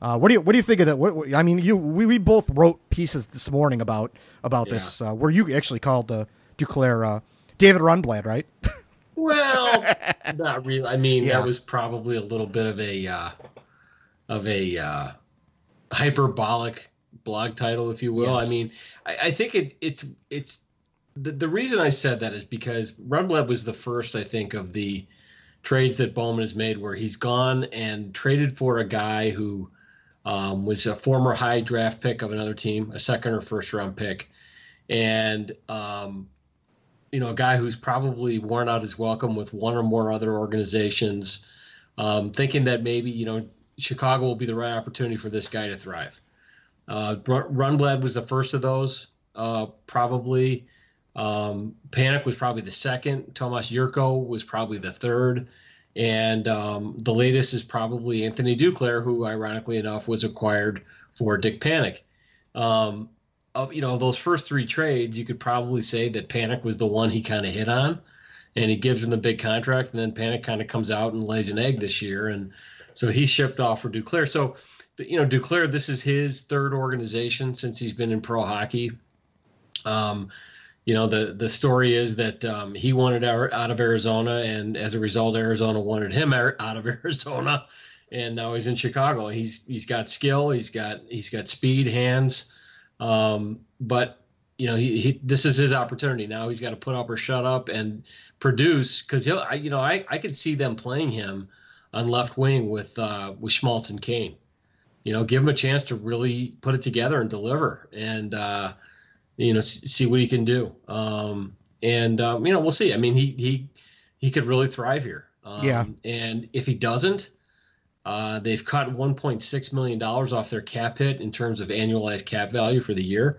uh, what do you what do you think of that? What, what- I mean, you we, we both wrote pieces this morning about about this. Uh, where you actually called uh, Duclair uh, David Rundblad, right? *laughs* Well, *laughs* not really. I mean, Yeah. that was probably a little bit of a uh, of a uh, hyperbolic blog title, if you will. Yes. I mean, I, I think it, it's it's the the reason I said that is because Rundblad was the first, I think, of the trades that Bowman has made where he's gone and traded for a guy who um, was a former high draft pick of another team, a second or first round pick, and um, you know, a guy who's probably worn out his welcome with one or more other organizations, um, thinking that maybe you know Chicago will be the right opportunity for this guy to thrive. Uh, Rundblad was the first of those, uh, probably. Um, Panik was probably the second. Tomas Jurco was probably the third. And um, the latest is probably Anthony Duclair, who, ironically enough, was acquired for Dick Panik. Um, of you know those first three trades, you could probably say that Panik was the one he kind of hit on, and he gives him the big contract, and then Panik kind of comes out and lays an egg this year, and so he shipped off for Duclair. So, you know, Duclair, this is his third organization since he's been in pro hockey. Um, you know, the the story is that um, he wanted out of Arizona, and as a result, Arizona wanted him out of *laughs* Arizona, and now he's in Chicago. He's he's got skill, he's got he's got speed, hands, um, but you know, he, he this is his opportunity now. He's got to put up or shut up and produce because he'll. I, you know, I I could see them playing him on left wing with uh, with Schmaltz and Kane. You know, give him a chance to really put it together and deliver, and uh, you know, see what he can do. Um, and um, you know, we'll see. I mean, he he he could really thrive here. Um, Yeah. And if he doesn't, uh, they've cut 1.6 million dollars off their cap hit in terms of annualized cap value for the year.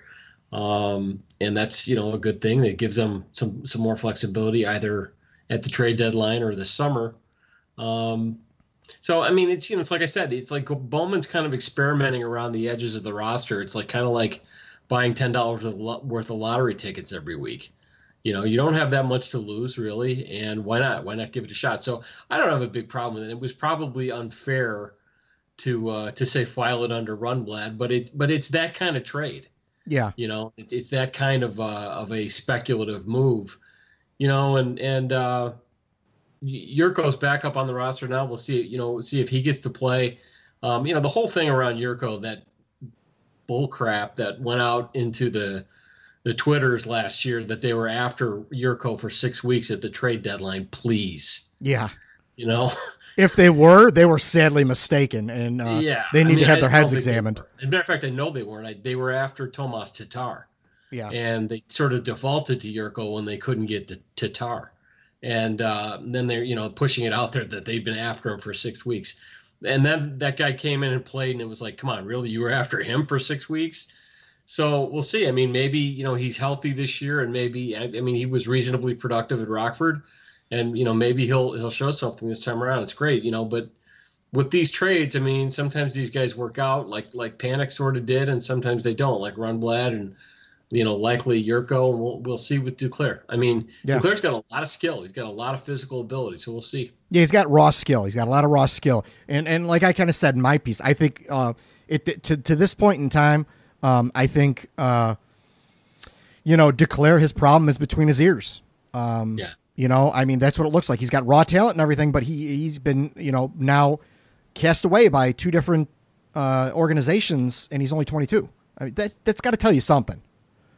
Um, and that's you know a good thing. That gives them some some more flexibility either at the trade deadline or this summer. Um, so I mean, it's you know, it's like I said, it's like Bowman's kind of experimenting around the edges of the roster. It's like kind of like buying ten dollars worth of lottery tickets every week. You know, you don't have that much to lose really, and why not? Why not give it a shot? So I don't have a big problem with it. It was probably unfair to uh, to say file it under Rundblad, but it but it's that kind of trade. Yeah. You know, it, it's that kind of uh, of a speculative move. You know, and and uh, Jurco's back up on the roster now. We'll see. You know, see if he gets to play. Um, you know, the whole thing around Jurco, that bull crap that went out into the the twitters last year that they were after Jurco for six weeks at the trade deadline. Please, Yeah. you know. If they were, they were sadly mistaken, and uh, yeah, they I need mean, to have I their heads examined. As a matter of fact, I know they weren't. I, they were after Tomas Tatar. Yeah, and they sort of defaulted to Jurco when they couldn't get to Tatar, and uh, then they're you know pushing it out there that they've been after him for six weeks, and then that guy came in and played, and it was like, come on, really, you were after him for six weeks? So we'll see. I mean, maybe you know he's healthy this year, and maybe I, mean he was reasonably productive at Rockford, and you know maybe he'll he'll show something this time around. It's great, you know, but with these trades, I mean, sometimes these guys work out like like Panik sort of did, and sometimes they don't, like Rundblad and you know likely Jurco, and we'll we'll see with Duclair. I mean, Yeah. Duclair's got a lot of skill. He's got a lot of physical ability, so we'll see. yeah, he's got raw skill. He's got a lot of raw skill, and and like I kind of said in my piece, I think uh, it to to this point in time, um, I think uh, you know, declare his problem is between his ears. Um, Yeah. You know, I mean, that's what it looks like. He's got raw talent and everything, but he he's been you know now cast away by two different uh, organizations, and he's only 22. I mean, that that's got to tell you something.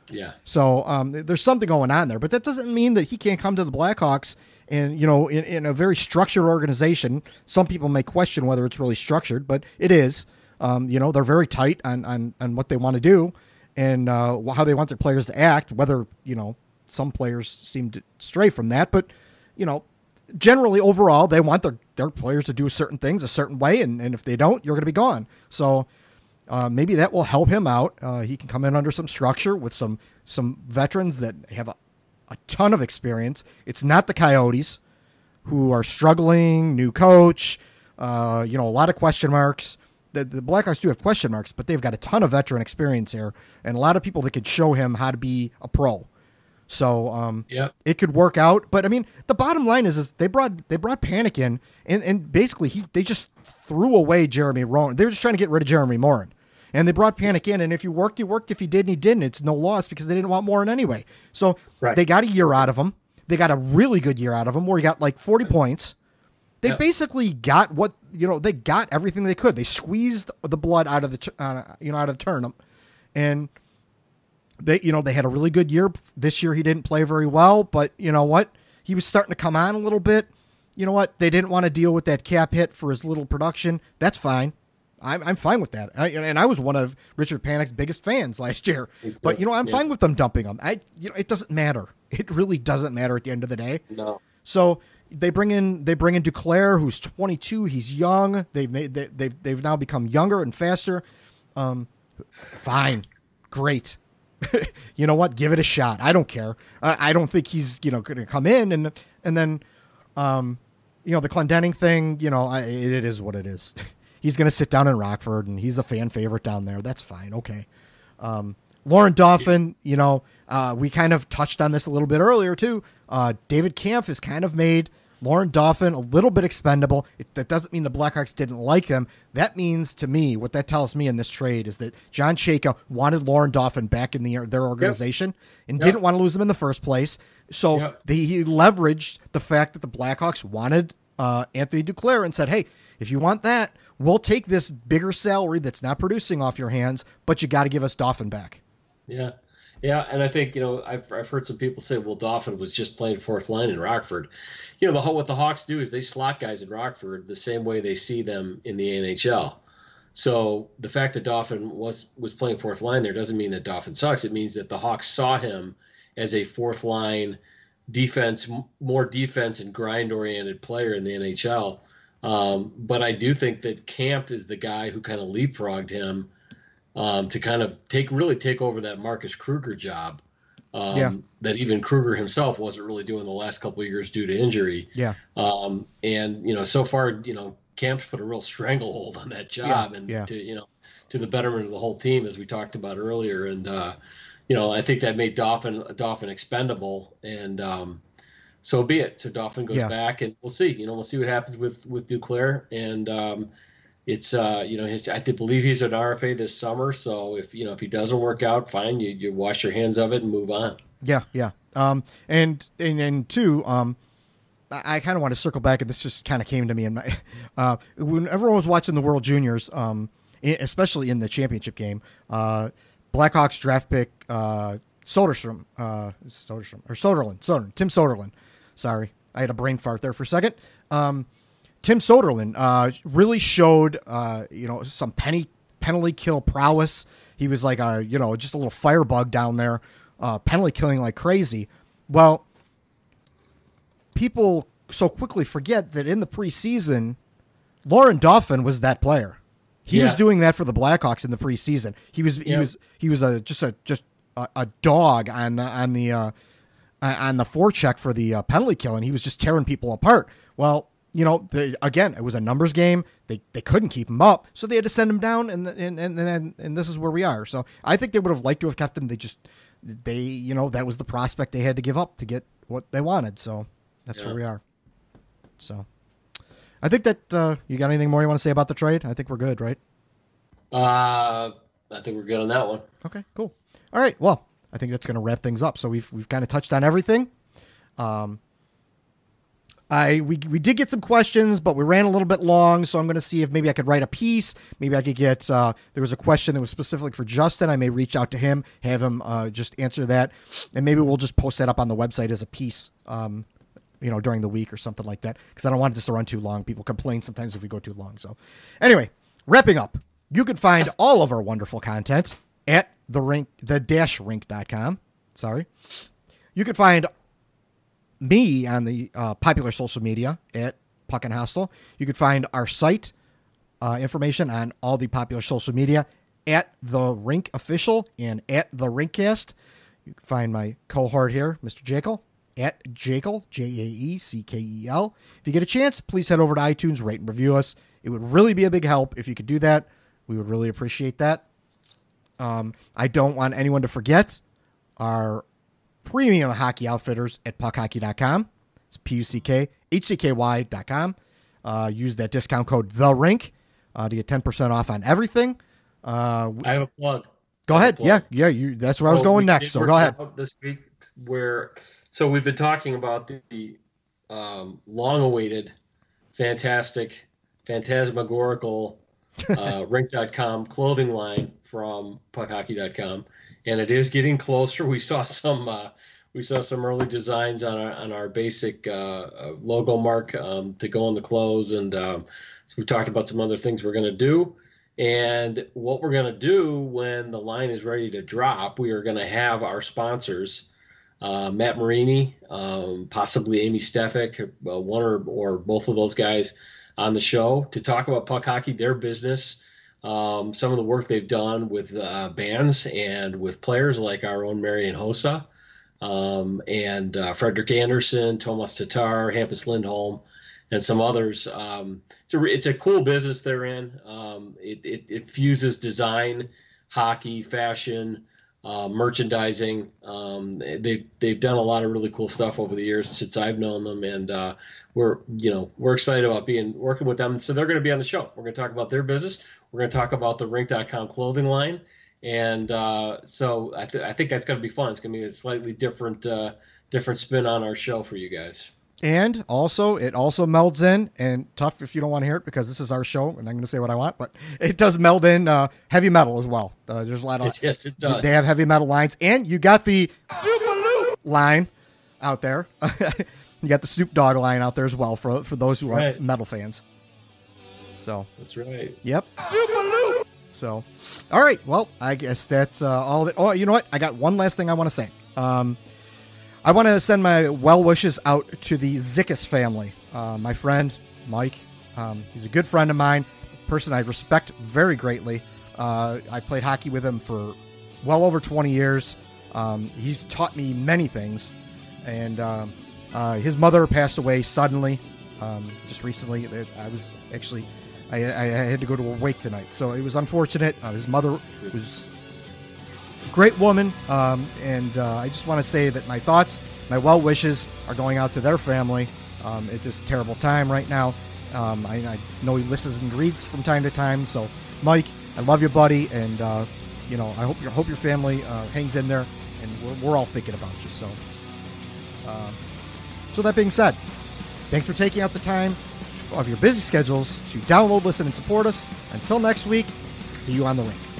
Yeah, So um, there's something going on there, but that doesn't mean that he can't come to the Blackhawks and you know in, in a very structured organization. Some people may question whether it's really structured, but it is. Um, you know they're very tight on on, on what they want to do and uh, how they want their players to act. Whether you know some players seem to stray from that, but you know generally overall they want their their players to do certain things a certain way, and, and if they don't, you're going to be gone. So uh, maybe that will help him out. Uh, he can come in under some structure with some some veterans that have a, a ton of experience. It's not the Coyotes who are struggling, new coach, uh, you know, a lot of question marks. The, the Blackhawks do have question marks, but they've got a ton of veteran experience here and a lot of people that could show him how to be a pro. So um, Yep. it could work out. But I mean, the bottom line is, is they brought they brought Panik in, and, and basically he they just threw away Jeremy Morin. They were just trying to get rid of Jeremy Morin, and they brought Panik in. And if you worked, you worked. If you didn't, he didn't. It's no loss because they didn't want Morin anyway. So Right. they got a year out of him. They got a really good year out of him, where he got like forty points. They Yep. basically got what you know. They got everything they could. They squeezed the blood out of the uh, you know out of the turnip, and they you know they had a really good year. This year he didn't play very well but you know what? He was starting to come on a little bit. You know what? They didn't want to deal with that cap hit for his little production. That's fine. I'm, I'm fine with that. I, and i was one of Richard Panik's biggest fans *laughs* last year. But you know i'm Yeah. fine with them dumping him. I you know it doesn't matter. It really doesn't matter at the end of the day. No, so they bring in they bring in Duclair, who's 22. He's young. They've made they, they've they've now become younger and faster. Um, fine, great. *laughs* you know what? Give it a shot. I don't care. I, I don't think he's you know going to come in and and then, um, you know the Clendenning thing. You know I, it is what it is. *laughs* he's going to sit down in Rockford and he's a fan favorite down there. That's fine. Okay. Um, Laurent Dauphin, you know, uh, we kind of touched on this a little bit earlier too. Uh, David Kampf has kind of made Laurent Dauphin a little bit expendable. It, that doesn't mean the Blackhawks didn't like him. That means to me, what that tells me in this trade is that John Chayka wanted Laurent Dauphin back in the, their organization and Yep. didn't want to lose him in the first place. So Yep. they, he leveraged the fact that the Blackhawks wanted uh, Anthony Duclair and said, "Hey, if you want that, we'll take this bigger salary that's not producing off your hands, but you got to give us Dauphin back." Yeah, yeah. And I think you know I've I've heard some people say, well, Dauphin was just playing fourth line in Rockford. You know, the whole what the Hawks do is they slot guys in Rockford the same way they see them in the NHL. So the fact that Dauphin was was playing fourth line there doesn't mean that Dauphin sucks. It means that the Hawks saw him as a fourth line defense, more defense and grind oriented player in the NHL. Um, but I do think that Kampf is the guy who kind of leapfrogged him um, to kind of take really take over that Marcus Kruger job um, Yeah. that even Kruger himself wasn't really doing the last couple of years due to injury. Yeah. Um, and you know, so far, you know, Kampf's put a real stranglehold on that job, Yeah, and yeah. to you know, to the betterment of the whole team, as we talked about earlier. And uh, you know, I think that made Dauphin Dauphin expendable, and um, so be it. So Dauphin goes back, and we'll see. You know, we'll see what happens with with Duclair, and um, it's uh, you know, his I believe he's an RFA this summer. So if you know if he doesn't work out, fine, you you wash your hands of it and move on. Yeah, yeah. Um, and and and two, um, I, kind of want to circle back, and this just kind of came to me in my *laughs* uh, when everyone was watching the World Juniors, um, especially in the championship game. Uh, Blackhawks draft pick uh, Soderstrom, uh, Soderstrom or Soderlund, Soderlund, Tim Soderlund. Sorry, I had a brain fart there for a second. Um, Tim Soderlund uh, really showed, uh, you know, some penny penalty kill prowess. He was like a, you know, just a little firebug down there, uh, penalty killing like crazy. Well, people so quickly forget that in the preseason, Laurent Dauphin was that player. He was doing that for the Blackhawks in the preseason. He was he Yeah. was he was a just a just a, a dog on on the uh, on the forecheck for the uh, penalty kill, and he was just tearing people apart. Well, you know, the, again, it was a numbers game. They they couldn't keep him up, so they had to send him down, and and and and, and this is where we are. So I think they would have liked to have kept him. They just they you know that was the prospect they had to give up to get what they wanted. So that's Yeah. where we are. So I think that uh, you got anything more you want to say about the trade? I think we're good, right? Uh, I think we're good on that one. Okay, cool. All right. Well, I think that's going to wrap things up. So we've we've kind of touched on everything. Um, I we we did get some questions, but we ran a little bit long, so I'm going to see if maybe I could write a piece. Maybe I could get. Uh, there was a question that was specifically for Justin. I may reach out to him, have him uh, just answer that, and maybe we'll just post that up on the website as a piece. Um, you know, during the week or something like that, because I don't want this to run too long. People complain sometimes if we go too long. So, anyway, wrapping up, you can find *laughs* all of our wonderful content at the rink, the dash rink.com. Sorry. You can find me on the uh, popular social media at Puck and Hostel. You can find our site uh, information on all the popular social media at the Rink Official and at the Rinkcast. You can find my cohort here, Mr. Jaeckel, at Jaeckel, J A E C K E L. If you get a chance, please head over to iTunes, rate and review us. It would really be a big help if you could do that. We would really appreciate that. Um, I don't want anyone to forget our premium hockey outfitters at puckhockey.com. It's P U C K H C K Y.com. Uh, use that discount code The Rink uh, to get 10% off on everything. Uh, I have a plug. go ahead. Yeah, yeah, you. That's where I was going next. So go ahead. This week, where so we've been talking about the, the um, long-awaited, fantastic, phantasmagorical *laughs* uh, Rink.com clothing line from PuckHockey.com, and it is getting closer. We saw some. Uh, we saw some early designs on our on our basic uh, uh, logo mark um, to go on the clothes, and um, so we talked about some other things we're going to do. And what we're going to do when the line is ready to drop, we are going to have our sponsors, uh, Matt Marini, um, possibly Amy Stefik, uh, one or, or both of those guys on the show to talk about puck hockey, their business, um, some of the work they've done with uh, bands and with players like our own Marian Hossa um, and uh, Frederik Andersen, Tomas Tatar, Hampus Lindholm and some others. Um, it's a it's a cool business they're in. Um, it, it it fuses design, hockey, fashion, uh, merchandising. Um, they they've done a lot of really cool stuff over the years since I've known them, and uh, we're you know we're excited about being working with them. So they're going to be on the show. We're going to talk about their business. We're going to talk about the Rink.com clothing line. And uh, so I, th- I think that's going to be fun. It's going to be a slightly different uh, different spin on our show for you guys. And also, it also melds in, and tough if you don't want to hear it because this is our show, and I'm going to say what I want, but it does meld in uh, heavy metal as well. Uh, there's a lot of *laughs* Yes, it does. They have heavy metal lines, and you got the line out there. *laughs* you got the Snoop Dogg line out there as well for for those who aren't Right. metal fans. So, That's right. yep. So, all right. Well, I guess that's uh, all. That, oh, you know what? I got one last thing I want to say. Um, I want to send my well wishes out to the Zickus family. Uh, my friend Mike, um, he's a good friend of mine, a person I respect very greatly. Uh, I played hockey with him for well over 20 years. Um, he's taught me many things, and um, uh, his mother passed away suddenly um, just recently. I was actually I, I had to go to a wake tonight, so it was unfortunate. Uh, his mother was great woman, um, and uh, I just want to say that my thoughts, my well wishes, are going out to their family um, at this terrible time right now. Um, I, I know he listens and reads from time to time, so Mike, I love you, buddy, and uh, you know I hope your hope your family uh, hangs in there, and we're, we're all thinking about you. So, um, so that being said, thanks for taking out the time of your busy schedules to download, listen, and support us. Until next week, see you on the rink.